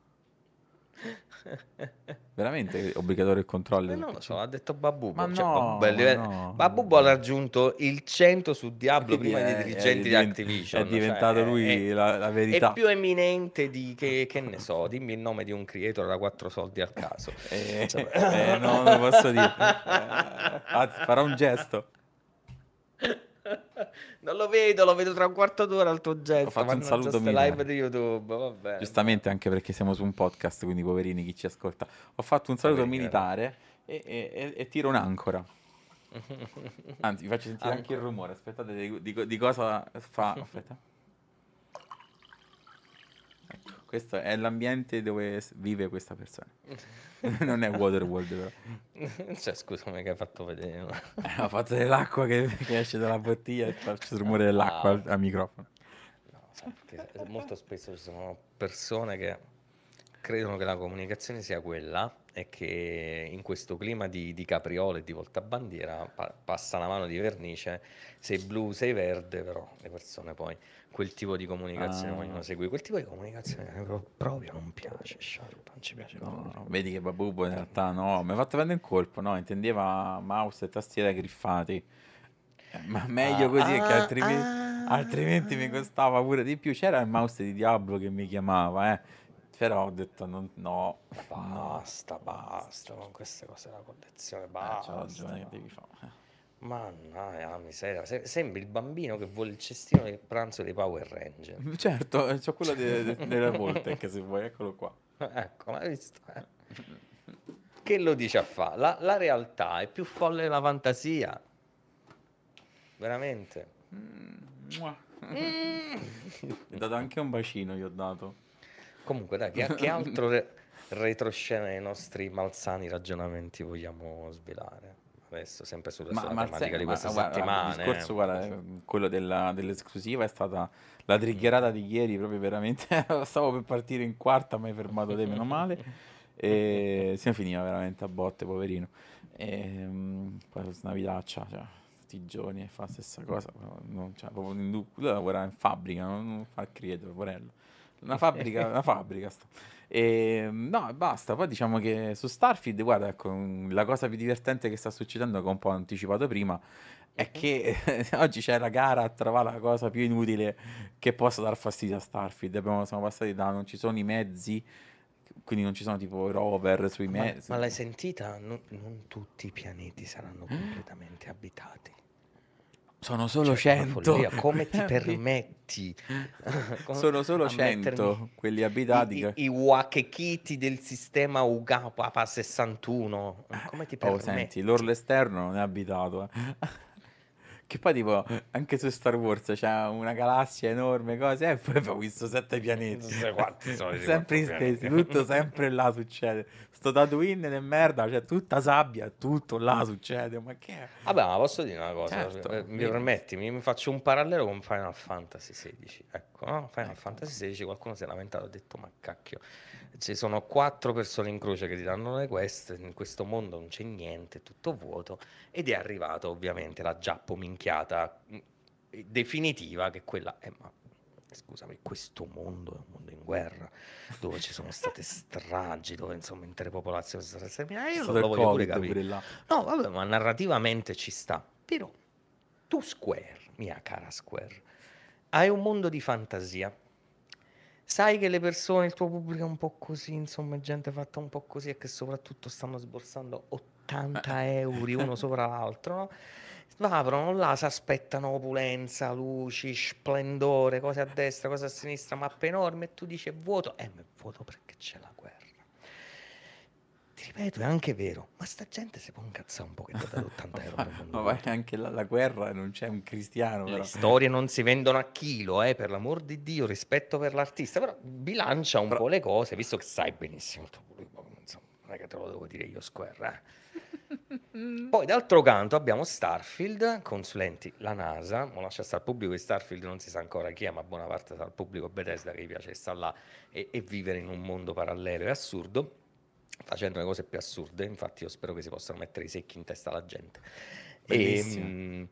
Veramente è obbligatorio il controller? Eh, non lo so, ha detto Babubbo. Ma cioè, no, è livello- no. Babubbo ha raggiunto il 100 su Diablo prima è- dei è dirigenti di Activision. È diventato cioè, lui è- la, la È verità. più eminente di che, che ne so, dimmi il nome di un creator da 4 soldi al caso. [LAUGHS] Eh, Cioè- eh, no, non lo posso dire. Eh, [LAUGHS] anzi, farò un gesto. [LAUGHS] Non lo vedo, lo vedo tra un quarto d'ora al tuo gesto. Ho fatto un saluto live di YouTube, vabbè. Giustamente anche perché siamo su un podcast, quindi poverini chi ci ascolta. Ho fatto un saluto Poverini, militare e, e- e- e tiro un'ancora. [LAUGHS] Anzi, vi faccio sentire anche il Ancora. rumore. Aspettate di, di di cosa fa. [LAUGHS] Aspetta. Ecco, questo è l'ambiente dove vive questa persona. [LAUGHS] non è Waterworld, però. [LAUGHS] cioè, scusami che hai fatto vedere. Eh, ho fatto dell'acqua che, [LAUGHS] che esce dalla bottiglia e faccio il rumore dell'acqua al, al microfono. No, molto spesso ci sono persone che credono che la comunicazione sia quella e che in questo clima di, di capriole e di voltabandiera pa- passa una mano di vernice, sei blu, sei verde, però le persone poi quel tipo di comunicazione Ah. vogliono seguire, quel tipo di comunicazione che proprio- non piace, Sciarpa, non ci piace No, no, vedi che Babubo in realtà no, mi ha fatto prendere un colpo, no, intendeva mouse e tastiera griffati. Eh, Ma meglio così che Ah, altrimenti, ah. altrimenti mi costava pure di più. C'era il mouse di Diablo che mi chiamava, eh. Però ho detto non- no, no. Basta, basta con queste cose della collezione, Eh, basta. c'ha ragione che devi fare. Mannaggia la miseria, Se- sembri il bambino che vuole il cestino del pranzo dei Power Ranger. [LAUGHS] Certo, c'ho quello de- de- delle Voltec se vuoi, eccolo qua. [LAUGHS] ecco, l'hai visto? eh? [LAUGHS] Che lo dice a fa? La, la realtà è più folle della fantasia. Veramente. Mm. Gli ho dato anche un bacino, gli ho dato. Comunque, dai, che, che altro re- retroscena nei nostri malsani ragionamenti vogliamo svelare? Adesso, sempre sulla, sulla Marse- tematica di ma- queste guarda, settimane. Il discorso, guarda, quello della- dell'esclusiva è stata la triggerata di ieri, proprio veramente. [LAUGHS] Stavo per partire in quarta, ma hai fermato te, meno male. E si finiva veramente a botte, poverino. E, mm, poi questa una vitaccia, cioè, tutti i giorni fa la stessa cosa. non- cioè, proprio in lavora in fabbrica, non, non fa il creator, porello. Una fabbrica, una fabbrica sta. E, no, e basta. Poi diciamo che su Starfield, guarda, ecco, mm, la cosa più divertente che sta succedendo, che ho un po' anticipato prima, è che [LAUGHS] oggi c'è la gara a trovare la cosa più inutile che possa dar fastidio a Starfield. Abbiamo, siamo passati da non ci sono i mezzi, quindi non ci sono tipo rover sui Ma, mezzi. ma l'hai sentita? Non, non tutti i pianeti saranno completamente abitati. Sono solo Cioè, una 100. follia. Come ti [LAUGHS] permetti? [LAUGHS] Come- Sono solo a 100 mettermi quelli abitati. I, i, i wakekiti del sistema UGA Papa 61. Come ti Oh, permetti? senti, l'orlo esterno non è abitato. eh. [LAUGHS] Che poi tipo anche su Star Wars c'è una galassia enorme, cose, e poi abbiamo visto sette pianeti. Non so quanti sono sempre quattro stessi, tutto sempre là succede. Sto Tatooine è merda, c'è tutta sabbia, tutto là succede, ma che è? Vabbè, ma posso dire una cosa? Certo, Eh, mi permetti, mi, faccio un parallelo con Final Fantasy XVI. Ecco, no? Final Ecco. Fantasy XVI, qualcuno si è lamentato, ha detto, ma cacchio, ci sono quattro persone in croce che ti danno le quest, in questo mondo non c'è niente, è tutto vuoto, ed è arrivata ovviamente la giappo minchiata mh, definitiva, che è quella... Eh, ma scusami, questo mondo è un mondo in guerra, dove ci sono state stragi, dove insomma intere popolazioni sono state sterminate, È io lo voglio pure capire. No, vabbè, ma narrativamente ci sta. Però tu Square, mia cara Square, hai un mondo di fantasia. Sai che le persone, il tuo pubblico è un po' così, insomma, gente fatta un po' così e che soprattutto stanno sborsando 80 euro uno sopra l'altro, no? Aprono là, si aspettano opulenza, luci, splendore, cose a destra, cose a sinistra, mappe enormi e tu dici è vuoto. Eh, ma è vuoto perché c'è la guerra. Ti ripeto, è anche vero, ma sta gente si può incazzare un po' che dà 80 euro [LAUGHS] Ma vuoto. vai anche la, la guerra non c'è un cristiano. Le Però. storie non si vendono a chilo, eh, per l'amor di Dio, rispetto per l'artista, però bilancia un Però- po' le cose, visto che sai benissimo insomma, non è che te lo devo dire io Square, eh. Poi d'altro canto abbiamo Starfield, consulenti la NASA, ma lascia stare il pubblico di Starfield, non si sa ancora chi è, ma buona parte sarà il pubblico Bethesda che gli piace stare là e, e vivere in un mondo parallelo e assurdo, facendo le cose più assurde, infatti io spero che si possano mettere i secchi in testa alla gente. Bellissimo. E, mm,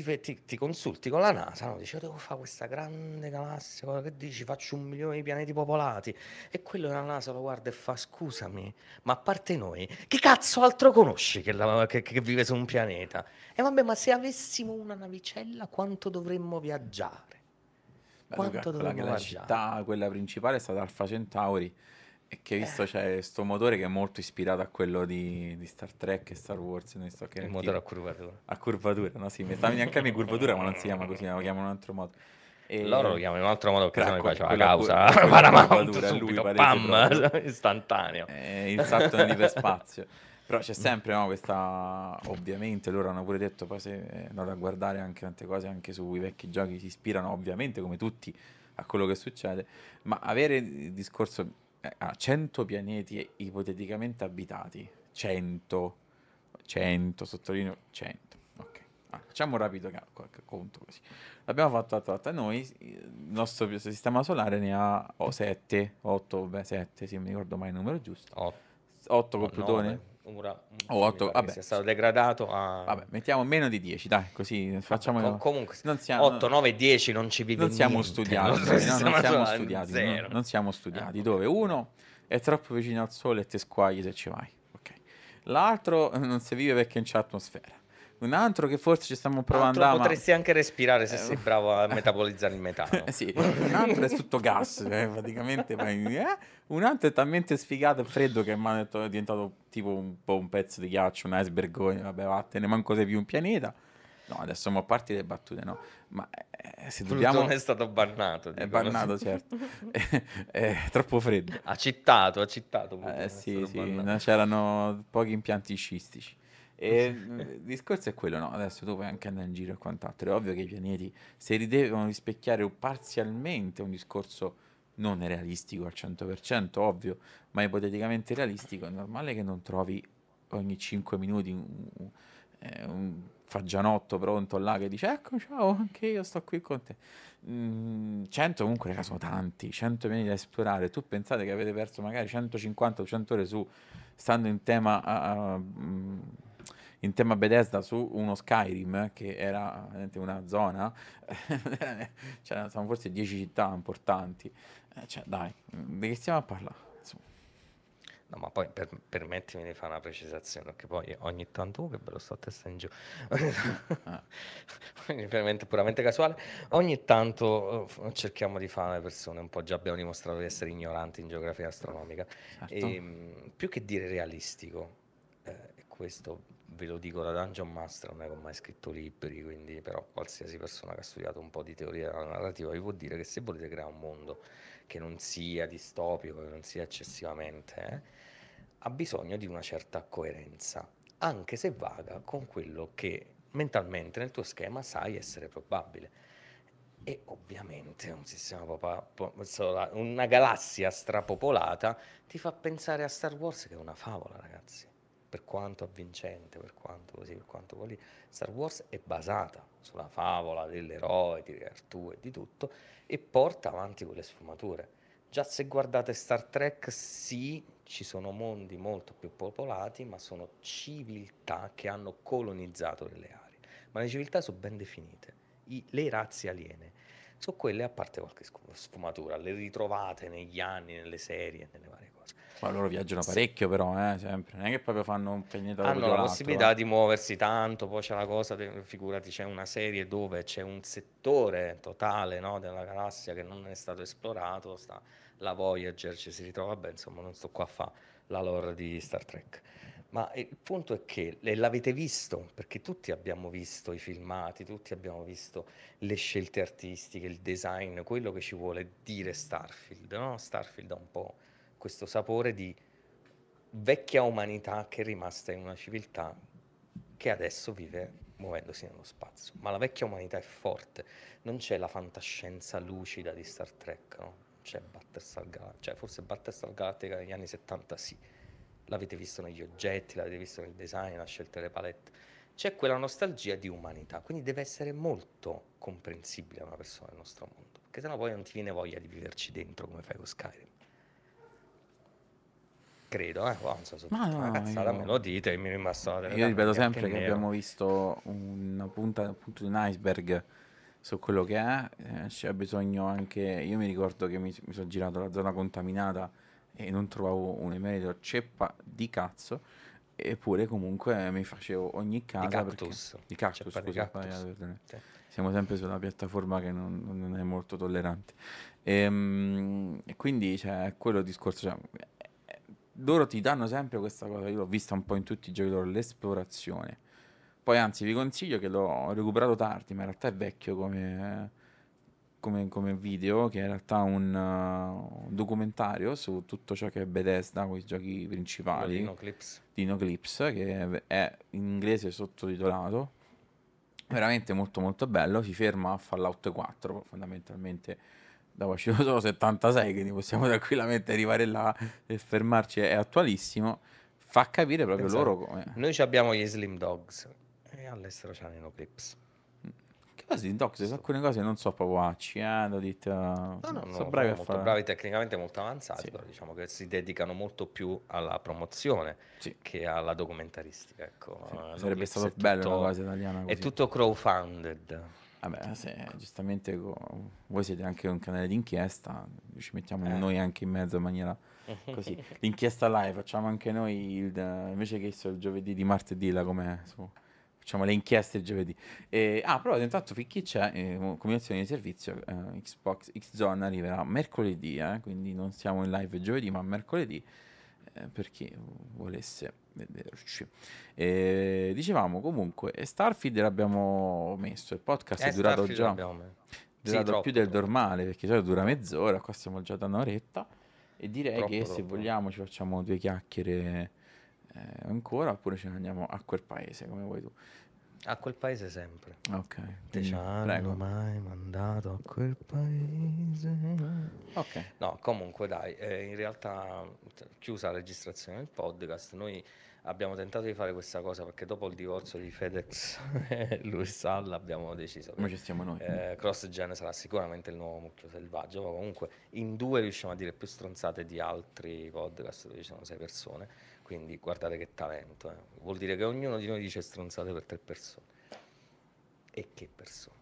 ti, ti- ti consulti con la NASA, no? dici, "Io devo fare questa grande galassia, che dici, faccio un milione di pianeti popolati, e quello della NASA lo guarda e fa, scusami, ma a parte noi, che cazzo altro conosci che, la- che- che vive su un pianeta? E vabbè, ma se avessimo una navicella, quanto dovremmo viaggiare? Quanto dovremmo la viaggiare? città, quella principale, è stata Alpha Centauri. E che visto c'è sto motore che è molto ispirato a quello di, di Star Trek e Star Wars. Non so che Il tipo- motore a curvatura. a curvatura, no? Sì, mi stava neanche a me curvatura, ma non si chiama così, lo chiamano in un altro modo. E- Loro lo chiamano in un altro modo perché Ecco, sennò mi faceva la cu- causa [LAUGHS] quella Paramount curvatura, lui subito, palese pam, [LAUGHS] istantaneo. eh, il salto nell'iperspazio. [LAUGHS] Però c'è sempre no, questa, ovviamente loro hanno pure detto, poi se eh, andate a guardare anche tante cose anche sui vecchi giochi, si ispirano ovviamente come tutti a quello che succede, ma avere il discorso eh, a 100 pianeti ipoteticamente abitati, 100, 100, sottolineo 100, ok. Ah, facciamo un rapido qualche conto così. L'abbiamo fatto a volta noi, il nostro sistema solare ne ha 7, 8, beh 7, sì, non mi ricordo mai il numero giusto. Oh, 8 oh, con Plutone? Ora- O mi otto, pare che vabbè. sia stato degradato a Vabbè, mettiamo meno di 10, dai, così facciamo... Com- comunque non siamo, 8, 9, 10 non ci vive non siamo niente, studiati, nostro no, non siamo studiati, no, non siamo studiati, Eh, dove uno è troppo vicino al sole e te squagli se ci vai, ok. L'altro non si vive perché non c'è atmosfera. Un altro che forse ci stiamo provando a... ma- potresti anche respirare se Eh, sei bravo a metabolizzare il metano. Eh [LAUGHS] sì, un altro è tutto gas, eh, praticamente. eh. Un altro è talmente sfigato e freddo che è diventato tipo un po' un pezzo di ghiaccio, un icebergone, vabbè vattene, manco sei più un pianeta. No, adesso mo a parte le battute, no. Ma eh, se dobbiamo... Plutone è stato bannato. È bannato, certo. è, [LAUGHS] è troppo freddo. Ha citato, ha. Plutone, Eh sì, sì, bannato. c'erano pochi impianti scistici. E [LAUGHS] il discorso è quello, no? Adesso tu puoi anche andare in giro e quant'altro. È ovvio che i pianeti, se li devono rispecchiare parzialmente, un discorso non realistico al 100%, ovvio, ma ipoteticamente realistico, è normale che non trovi ogni 5 minuti un, un- eh, un fagianotto pronto là che dice ecco ciao, anche io sto qui con te. Mm, 100 comunque raga, sono tanti, 100 pianeti da esplorare. Tu pensate che avete perso magari 150-200 ore su, stando in tema, a- mm, in tema Bethesda su uno Skyrim che era una zona, [LAUGHS] c'erano stavano forse 10 città importanti. Eh, cioè, dai, di che stiamo a parlare? No, ma poi per- permettimi di fare una precisazione, perché poi ogni tanto, oh, che bello sto a testa in giù, [LAUGHS] veramente puramente casuale, ogni tanto f- cerchiamo di fare le persone, un po' già abbiamo dimostrato di essere ignoranti in geografia astronomica, certo. e, mh, più che dire realistico, eh, questo ve lo dico da Dungeon Master, non ho mai scritto libri, quindi però qualsiasi persona che ha studiato un po' di teoria della narrativa vi può dire che se volete creare un mondo che non sia distopico, che non sia eccessivamente, eh, ha bisogno di una certa coerenza, anche se vaga con quello che mentalmente nel tuo schema sai essere probabile. E ovviamente un sistema popa- po- sola- una galassia strapopolata ti fa pensare a Star Wars che è una favola, ragazzi. Per quanto avvincente, per quanto così, per quanto così. Star Wars è basata sulla favola dell'eroe, di Artù e di tutto, e porta avanti quelle sfumature. Già se guardate Star Trek, sì, ci sono mondi molto più popolati, ma sono civiltà che hanno colonizzato delle aree. Ma le civiltà sono ben definite. I- le razze aliene sono quelle, a parte qualche sfumatura, le ritrovate negli anni, nelle serie, nelle varie. Ma loro viaggiano parecchio però, eh, sempre. Non è che proprio fanno un pianeta Hanno la possibilità eh. di muoversi tanto, poi c'è la cosa, figurati, c'è una serie dove c'è un settore totale no, della galassia che non è stato esplorato, sta la Voyager ci si ritrova, beh, insomma, non sto qua a fare la lore di Star Trek. Ma il punto è che l'avete visto, perché tutti abbiamo visto i filmati, tutti abbiamo visto le scelte artistiche, il design, quello che ci vuole dire Starfield, no? Starfield ha un po' questo sapore di vecchia umanità che è rimasta in una civiltà che adesso vive muovendosi nello spazio. Ma la vecchia umanità è forte, non c'è la fantascienza lucida di Star Trek, no? C'è Battlestar Galactica, cioè forse Battlestar Galactica negli anni 70 sì, l'avete visto negli oggetti, l'avete visto nel design, la scelta delle palette. C'è quella nostalgia di umanità, quindi deve essere molto comprensibile a una persona del nostro mondo, perché sennò poi non ti viene voglia di viverci dentro come fai con Skyrim. Credo, eh, oh, non so se ho Ma no, cazzata, io- me lo dite mi rimasta la Io ripeto sempre che nero. abbiamo visto una punta appunto di un iceberg su quello che è, eh, c'è bisogno anche, io mi ricordo che mi, mi sono girato la zona contaminata e non trovavo un emerito ceppa di cazzo, eppure comunque mi facevo ogni casa perché- cactus. di cactus, Ceppa di scusa, cactus. Sì. Siamo sempre sulla piattaforma che non, non è molto tollerante. Ehm, E, quindi c'è quello discorso. cioè, loro ti danno sempre questa cosa, io l'ho vista un po' in tutti i giochi loro, l'esplorazione. Poi anzi vi consiglio che l'ho recuperato tardi, ma in realtà è vecchio come, come, come video, che è in realtà un, uh, un documentario su tutto ciò che è Bethesda, con i giochi principali Quello di Noclips. di Noclips che è in inglese sottotitolato veramente molto molto bello si ferma a Fallout 4 fondamentalmente dopo ci sono solo 76 quindi possiamo tranquillamente arrivare là e fermarci è attualissimo fa capire proprio Pensate, loro come Noi abbiamo gli Slim Dogs e all'estero c'hanno i Noclips. che cose di Docs su alcune cose non so proprio devo dirti, eh, No, no, no, sono bravi a molto fare bravi tecnicamente, molto avanzati, Sì. però diciamo che si dedicano molto più alla promozione Sì. che alla documentaristica. Ecco. Sì, sarebbe stato è bello tutto- una cosa italiana È così. tutto crowdfunded. Vabbè, se giustamente voi siete anche un canale d'inchiesta, ci mettiamo Eh. noi anche in mezzo in maniera così. [LAUGHS] L'inchiesta live facciamo anche noi il, invece che il giovedì di martedì, là com'è, su- facciamo le inchieste il giovedì. E, ah, però intanto fin chi c'è, eh, combinazione di servizio, eh, Xbox X-Zone arriverà mercoledì, eh, quindi non siamo in live giovedì, ma mercoledì, eh, per chi volesse vederci. E, dicevamo comunque, e Starfield l'abbiamo messo, il podcast Eh, è durato Starfield già è Sì, durato troppo, più del troppo. normale perché di solito dura mezz'ora, qua stiamo già da un'oretta e direi Troppo, che se vogliamo ci facciamo due chiacchiere eh, ancora oppure ce ne andiamo a quel paese come vuoi tu. A quel paese sempre. Ok, quindi, ci hanno prego. mai mandato a quel paese? Ok, No, comunque dai, eh, in realtà chiusa la registrazione del podcast, noi abbiamo tentato di fare questa cosa perché dopo il divorzio di FedEx [LAUGHS] e Luis Salla abbiamo deciso che ci stiamo noi? eh, CrossGen sarà sicuramente il nuovo mucchio selvaggio, ma comunque in due riusciamo a dire più stronzate di altri podcast dove ci sono sei persone, quindi guardate che talento, eh. vuol dire che ognuno di noi dice stronzate per tre persone. E che persone?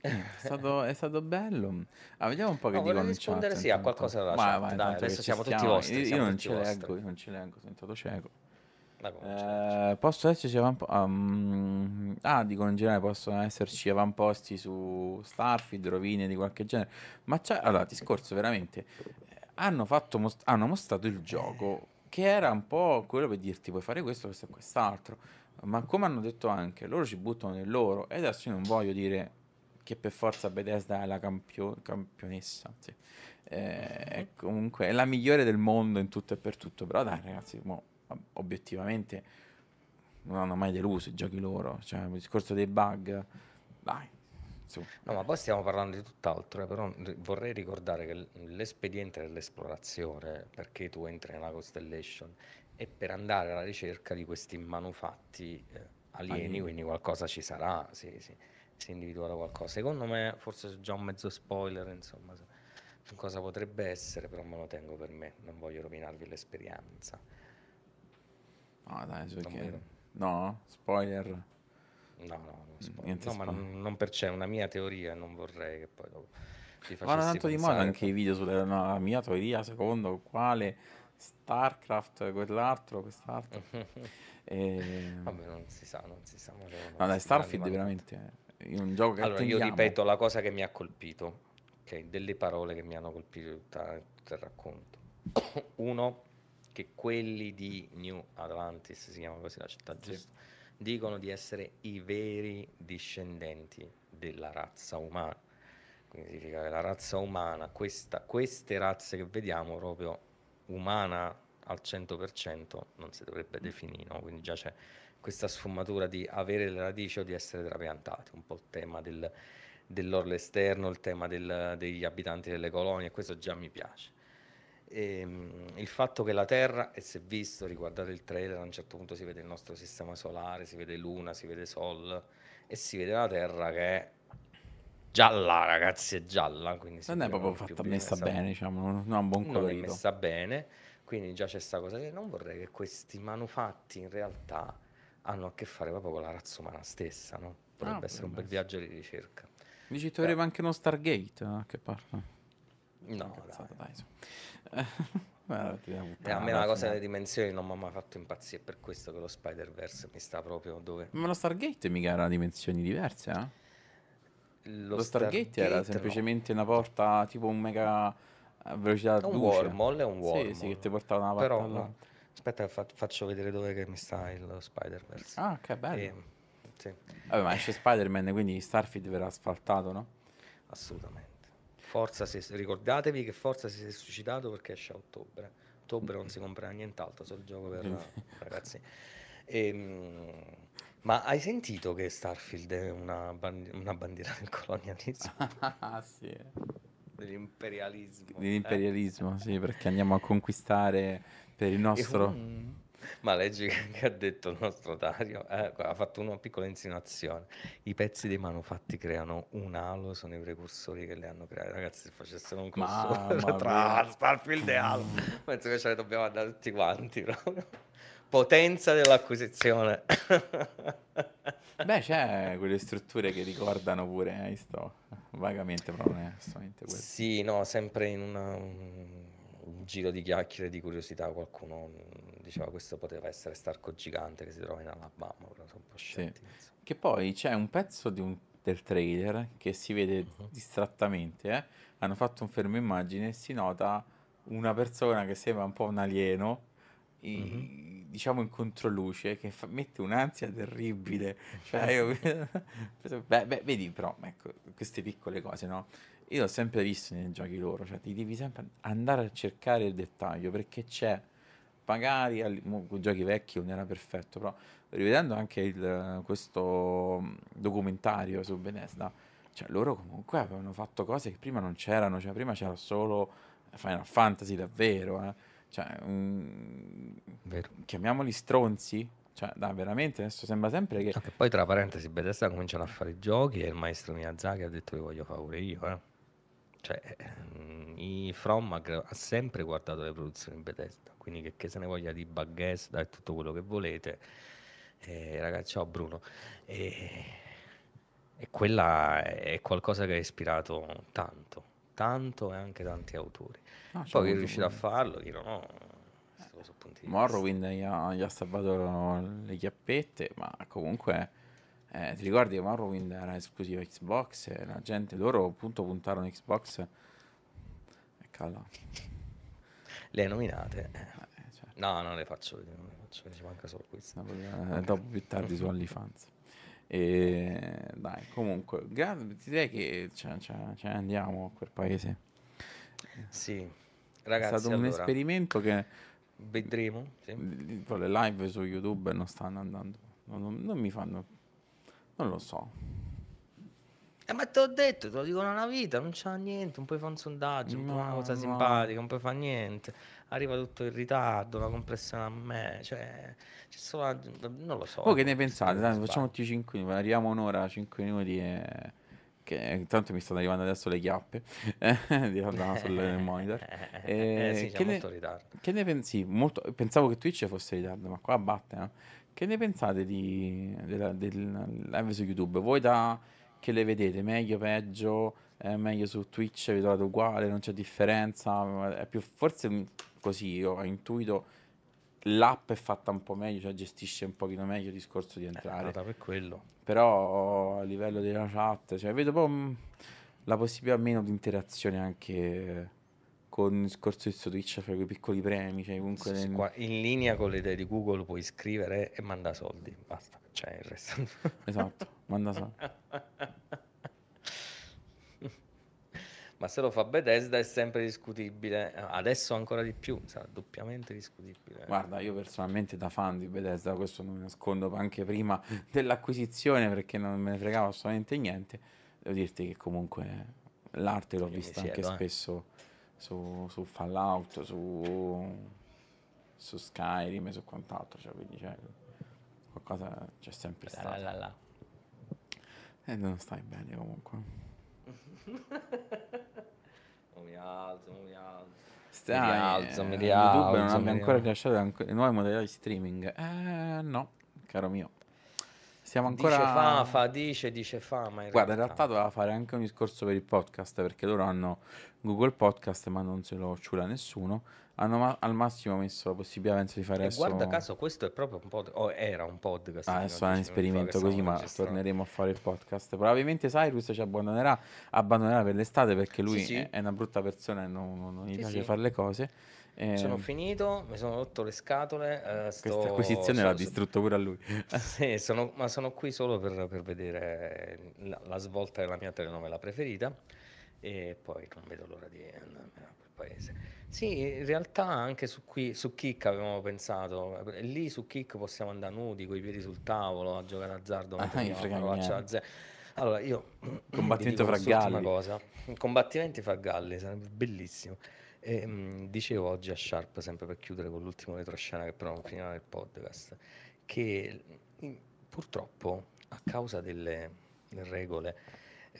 È stato, è stato bello. Ah, vediamo un po' che No, dicono in chat. rispondere sì a qualcosa della Vai, chat, vai, dai, adesso ci siamo tutti stiamo. vostri, Io, io non tutti ce leggo, io non ce leggo, sono diventato cieco. Eh, posso esserci avampo- um, ah, dicono in generale possono esserci avamposti su Starfield, rovine di qualche genere. Ma c'è, allora, discorso veramente. eh, Hanno, fatto mos- hanno mostrato il gioco che era un po' quello per dirti puoi fare questo, questo e quest'altro. Ma come hanno detto anche, loro ci buttano nel loro. E adesso io non voglio dire che per forza Bethesda è la campio- campionessa. Sì. Eh, è comunque è la migliore del mondo in tutto e per tutto. Però dai, ragazzi, mo, ob- obiettivamente non hanno mai deluso i giochi loro. Cioè, il discorso dei bug, dai. Su. No, ma poi stiamo parlando di tutt'altro, eh, però vorrei ricordare che l'espediente dell'esplorazione, perché tu entri nella Constellation, è per andare alla ricerca di questi manufatti eh, alieni, Alieni. quindi qualcosa ci sarà, sì, sì, si è individuato qualcosa. Secondo me, forse c'è già un mezzo spoiler, insomma, su cosa potrebbe essere, però me lo tengo per me, non voglio rovinarvi l'esperienza. No, dai, su vero. No, spoiler. No, no, non spoiler. niente No, ma non, non per c'è, una mia teoria non vorrei che poi dopo ti facessi tanto di moda anche i video sulla no, mia teoria, secondo quale StarCraft, quell'altro, quest'altro. [LAUGHS] E... Vabbè, non si sa, non si sa. ma sono No, dai, Starfield veramente è un gioco che Allora, io attendiamo. ripeto la cosa che mi ha colpito, ok? Delle parole che mi hanno colpito tutta- tutto il racconto. [COUGHS] Uno, che quelli di New Atlantis, si chiama così la città, giusto? Dicono di essere i veri discendenti della razza umana. Quindi significa che la razza umana, questa- queste razze che vediamo proprio umana al 100% non si dovrebbe definire, no? Quindi già c'è questa sfumatura di avere le radici o di essere trapiantati, un po' il tema del, dell'orlo esterno, il tema del- degli abitanti delle colonie, questo già mi piace. Ehm, il fatto che la Terra, e è visto, riguardate il trailer, a un certo punto si vede il nostro sistema solare, si vede Luna, si vede Sol e si vede la Terra che è gialla, ragazzi, è gialla, quindi Non è proprio più fatta messa bene, diciamo, non ha un buon non è colorito. messa bene, quindi già c'è sta cosa che non vorrei che questi manufatti in realtà hanno a che fare proprio con la razza umana stessa, no? Potrebbe Ah, essere un bel viaggio di ricerca. Dici tu aveva anche uno Stargate, no? che parla? No, Cazzata, dai. [LAUGHS] Eh, a me la cosa delle dimensioni non mi ha mai fatto impazzire, per questo che lo Spider-Verse mi sta proprio dove... Ma lo Stargate mica era dimensioni diverse, eh? Lo, Lo, Stargate, era no. semplicemente una porta tipo un mega a velocità un luce. wormhole, è un Sì, wormhole. sì, che ti portava una parte Però, all'altra. aspetta, fa- faccio vedere dove che mi sta il Spider-Verse. Ah, che bello. Eh, sì, Vabbè, ma esce Spider-Man, quindi Starfield verrà asfaltato, no? assolutamente. Forza si, ricordatevi che Forza si è suicidato perché esce a ottobre. Ottobre non si comprerà nient'altro, solo il gioco per [LAUGHS] ragazzi. Ehm, ma hai sentito che Starfield è una, bandi- una bandiera del colonialismo, [LAUGHS] Ah, sì. dell'imperialismo? eh? Dell'imperialismo, sì, perché andiamo a conquistare per il nostro... Mm. Ma leggi che, ha detto il nostro Dario, eh, ha fatto una piccola insinuazione. I pezzi dei manufatti creano un halo, sono i precursori che li hanno creati. Ragazzi, se facessero un crossover tra. Starfield e Halo, penso che ce ne dobbiamo andare tutti quanti proprio. Potenza dell'acquisizione. Beh, c'è quelle strutture che ricordano pure, eh, hai visto? Vagamente, però non è assolutamente questo. Sì, no, sempre in una- un, giro di chiacchiere di curiosità qualcuno diceva questo poteva essere Starco Gigante che si trova in Alabama, però sono un po' scettico. insomma. Che poi c'è un pezzo un- del trailer che si vede Mhm. distrattamente, eh. Hanno fatto un fermo immagine e si nota una persona che sembra un po' un alieno, i- Mhm. diciamo in controluce, che fa- mette un'ansia terribile. [LAUGHS] Cioè, io... [LAUGHS] Beh, beh, vedi però, ecco, queste piccole cose, no? Io l'ho sempre visto nei giochi loro, cioè ti devi sempre andare a cercare il dettaglio, perché c'è, magari con giochi vecchi non era perfetto, però rivedendo anche il- questo mm, documentario su Bethesda, cioè loro comunque avevano fatto cose che prima non c'erano, cioè prima c'era solo Final Fantasy davvero, eh. Cioè, Vero. chiamiamoli stronzi, cioè dai, veramente adesso sembra sempre che... No, che poi tra parentesi Bethesda cominciano a fare i giochi e il maestro Miyazaki ha detto che voglio fare pure io eh. Cioè mm, i From ha, sempre guardato le produzioni Bethesda quindi che, che se ne voglia di Bethesda e tutto quello che volete. Eh, ragazzi ciao Bruno e, e quella è qualcosa che ha ispirato tanto tanto e anche tanti autori. C'è poi chi riuscito a farlo chi non ho. Morrowind gli ha, gli ha salvato le chiappette, ma comunque eh, ti ricordi che Morrowind era esclusiva Xbox e la gente, loro appunto puntarono Xbox e calla. le nominate Eh, cioè, no non le faccio vedere non le faccio ci manca solo questo no, eh, dopo più tardi su OnlyFans. E dai, comunque, direi che ce, ce- ce ne andiamo a quel paese. Sì, È ragazzi, stato un allora, esperimento che vedremo. Sì. le live su YouTube non stanno andando non, non mi fanno... Non lo so. Eh, ma te l'ho detto, te lo dicono una vita, non c'è niente, non puoi fare un sondaggio, fare una No, cosa no. simpatica, non puoi fare niente. Arriva tutto in ritardo, la compressione a me, cioè, c'è solo non lo so. Voi che ne pensate? Dai, facciamo tutti 5 minuti, arriviamo un'ora, 5 minuti e... Che tanto mi stanno arrivando adesso le chiappe eh, [LAUGHS] di da- [LAUGHS] sul monitor. Eh, Eh, sì, c'è che ne- molto ritardo. Che ne pensi? Molto, pensavo che Twitch fosse in ritardo, ma qua batte, no? Che ne pensate di, della, del live su YouTube? Voi da che le vedete? Meglio, peggio? È meglio su Twitch? Vi trovate uguale? Non c'è differenza? È più, forse così, io ho intuito l'app è fatta un po' meglio, cioè gestisce un pochino meglio il discorso di È entrare. nata per quello. Però a livello della chat, cioè, vedo proprio mm, la possibilità meno di interazione anche con il discorso di Twitch, fra quei piccoli premi, cioè comunque... Sì, qua in linea con le idee di Google puoi scrivere e manda soldi, basta, cioè il resto. [LAUGHS] Esatto, manda so- [LAUGHS] Ma se lo fa Bethesda è sempre discutibile, adesso ancora di più, sarà doppiamente discutibile. Guarda, io personalmente da fan di Bethesda, questo non mi nascondo anche prima dell'acquisizione perché non me ne fregava assolutamente niente, devo dirti che comunque l'arte l'ho Io vista anche siedo, eh. spesso su, su Fallout, su, su Skyrim e su quant'altro, cioè, quindi cioè, qualcosa c'è sempre stato. la, la, la. E non stai bene comunque. [LAUGHS] Oh, mi alzo, mi alzo. Stai, rialzo, mi eh, rialzo, YouTube non mi abbia ancora rilasciato le nuove modalità di streaming. Eh, no, caro mio. Siamo ancora... Dice fa, fa, dice, dice fa, ma in Guarda, in realtà doveva fare anche un discorso per il podcast perché loro hanno Google Podcast ma non se lo ciula nessuno. Hanno ma- al massimo messo la possibilità, penso, di fare E adesso... guarda caso questo è proprio un pod- o era un podcast. Ah, adesso è un 10 minuti fa esperimento così, ma registrando. torneremo a fare il podcast. Probabilmente Cyrus ci abbandonerà, abbandonerà per l'estate perché lui Sì, sì. È, è una brutta persona e non, non- gli Sì, piace sì. fare le cose. Eh, Sono finito, mi sono rotto le scatole. eh, sto- questa acquisizione so- l'ha distrutto pure a lui. [LAUGHS] Sì, sono- ma sono qui solo per, per vedere la, la svolta della mia telenovela preferita e poi non vedo l'ora di andarmene a quel paese. Sì, in realtà anche su, qui, su Kick avevamo pensato, lì su Kick possiamo andare nudi, con i piedi sul tavolo, a giocare azzardo. Ah, a frega parolacce niente. a ze- Allora, io [CLEARS THROAT] Combattimento fra galli. cosa. Combattimenti fra galli, sarebbe bellissimo. E, mh, dicevo oggi a Sharp, sempre per chiudere con l'ultimo retroscena che però non finirà nel podcast, che mh, purtroppo a causa delle regole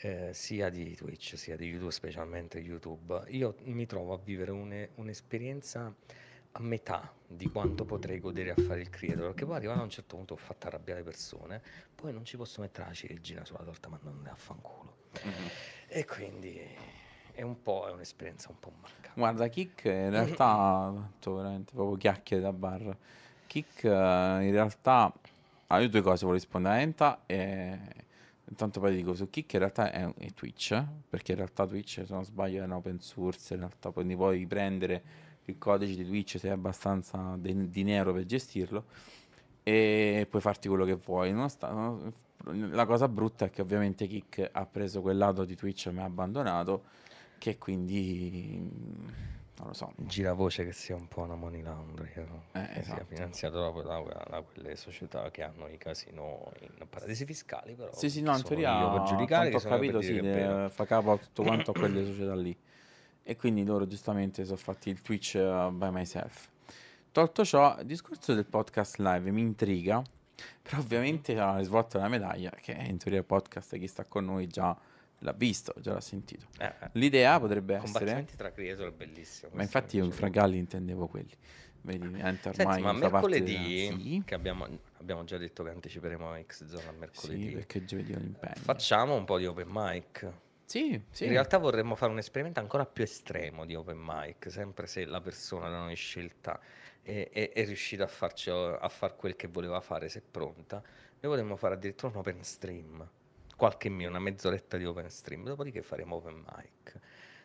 eh, sia di Twitch sia di YouTube, specialmente YouTube, io mi trovo a vivere une- un'esperienza a metà di quanto potrei godere a fare il creator, perché poi arrivato a un certo punto ho fatto arrabbiare le persone, poi non ci posso mettere la ciliegina sulla torta, ma non ne affanculo. E quindi è un po' è un'esperienza un po' mancata. Guarda, Kick in realtà, tanto veramente proprio chiacchiere da bar. Kick eh, in realtà, ah, io due cose volevo rispondere a Enta e intanto poi dico su Kick in realtà è, è Twitch, perché in realtà Twitch se non sbaglio è un open source, in realtà ne puoi prendere il codice di Twitch se hai abbastanza de- dinero per gestirlo e puoi farti quello che vuoi. Sta- non- la cosa brutta è che ovviamente Kick ha preso quel lato di Twitch e mi ha abbandonato, che quindi non lo so. Gira voce che sia un po' una money laundry, eh, Eh, che sia esatto. finanziato da, da- da quelle società che hanno i casino in paradisi fiscali, però Sì, sì, no, in teoria, io per giudicare, che ho capito, sì, che fa capo a tutto quanto a quelle società lì. E quindi loro giustamente sono fatti il Twitch eh, by myself. Tolto ciò, il discorso del podcast live mi intriga, però ovviamente ha la svolta della medaglia, che in teoria il podcast chi sta con noi già l'ha visto, già l'ha sentito. Eh, eh. L'idea potrebbe essere, Combattimenti tra creator è bellissimo. ma infatti io piace fra molto. galli intendevo quelli. Vedi, Enter Senti, ma mercoledì, della- Sì, che abbiamo, abbiamo già detto che anticiperemo X Zone a mercoledì, sì, perché giovedì è un impegno. facciamo un po' di open mic. Sì, sì. In realtà vorremmo fare un esperimento ancora più estremo di open mic, sempre se la persona da noi scelta è, è- è riuscita a farci a fare quel che voleva fare, se è pronta. Noi vorremmo fare addirittura un open stream, qualche mio, una mezz'oretta di open stream, dopodiché faremo open mic.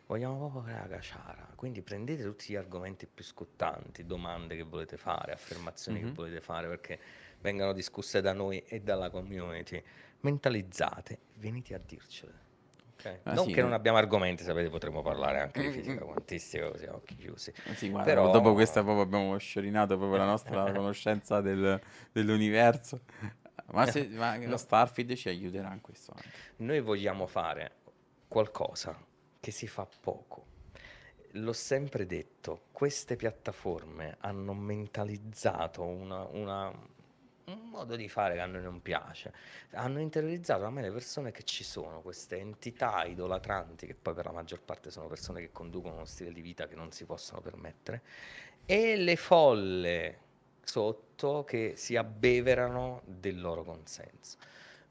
Vogliamo proprio creare la caciara, quindi prendete tutti gli argomenti più scottanti, domande che volete fare, affermazioni Mhm. che volete fare, perché vengano discusse da noi e dalla community. Mentalizzate, venite a dircele. ok? Ah, non sì, che eh. non abbiamo argomenti, sapete, potremmo parlare anche di Mm, fisica mm. quantistica così a occhi chiusi. Eh Sì, guarda, Però- dopo questa proprio abbiamo sciorinato proprio la nostra [LAUGHS] conoscenza del- dell'universo. Ma, [LAUGHS] se, ma lo Starfield ci aiuterà in questo anche. Noi vogliamo fare qualcosa che si fa poco. L'ho sempre detto, queste piattaforme hanno mentalizzato una, una, un modo di fare che a noi non piace. Hanno interiorizzato a me le persone che ci sono, queste entità idolatranti, che poi per la maggior parte sono persone che conducono uno stile di vita che non si possono permettere, e le folle sotto che si abbeverano del loro consenso.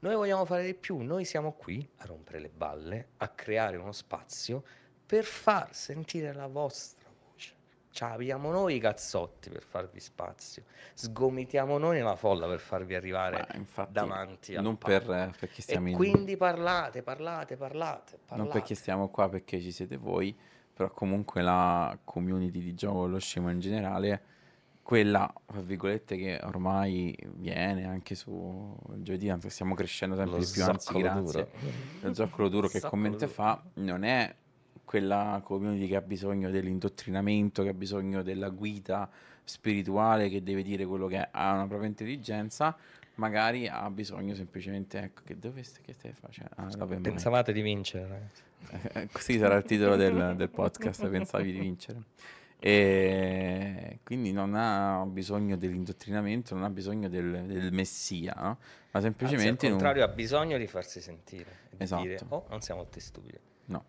Noi vogliamo fare di più, noi siamo qui a rompere le balle, a creare uno spazio per far sentire la vostra voce. Cioè, abbiamo noi i cazzotti per farvi spazio, sgomitiamo noi nella folla per farvi arrivare davanti non per, eh, perché stiamo E in- quindi parlate, parlate, parlate, parlate. non perché stiamo qua perché ci siete voi, però comunque la community di gioco lo scemo in generale, quella, tra virgolette, che ormai viene anche su giovedì, tanto stiamo crescendo sempre Lo di più, anzi grazie. duro. Lo zoccolo duro che commenta fa non è quella community che ha bisogno dell'indottrinamento, che ha bisogno della guida spirituale, che deve dire quello che è, ha una propria intelligenza, magari ha bisogno semplicemente, ecco, che dove stai, che stai facendo? Ah, vabbè, Pensavate di vincere, ragazzi? eh, [LAUGHS] Così sarà il titolo del, del podcast, pensavi di vincere. E quindi non ha bisogno dell'indottrinamento, non ha bisogno del, del messia, no? ma Anzi, al semplicemente non- contrario, ha bisogno di farsi sentire. Di Esatto. dire, oh, non siamo tutti stupidi. no.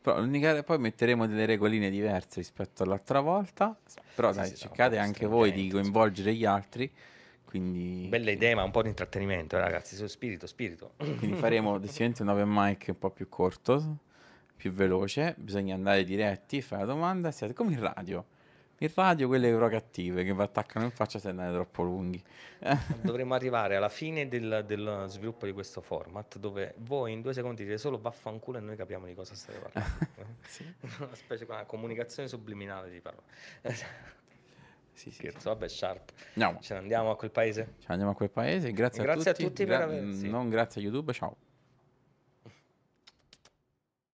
Però poi metteremo delle regoline diverse rispetto all'altra volta, però Sì, dai, sì, cercate anche voi di coinvolgere gli altri, quindi, Belle idee, ma un po' di intrattenimento, eh, ragazzi. Su spirito, spirito. quindi faremo [LAUGHS] decisamente un open mic un po' più corto, più veloce, bisogna andare diretti, fare la domanda, siete come in radio. In radio quelle però cattive che vi attaccano in faccia se andate troppo lunghi. [LAUGHS] Dovremmo arrivare alla fine del, del sviluppo di questo format dove voi in due secondi dite solo vaffanculo e noi capiamo di cosa state parlando. [LAUGHS] [LAUGHS] Una specie di comunicazione subliminale di parole. Sì, sì, sì. Scherzo, vabbè, sharp. Andiamo, Ce ne andiamo a quel paese? Ci andiamo a quel paese, grazie, Grazie a a tutti. tutti per aver- sì. Non grazie a YouTube, ciao.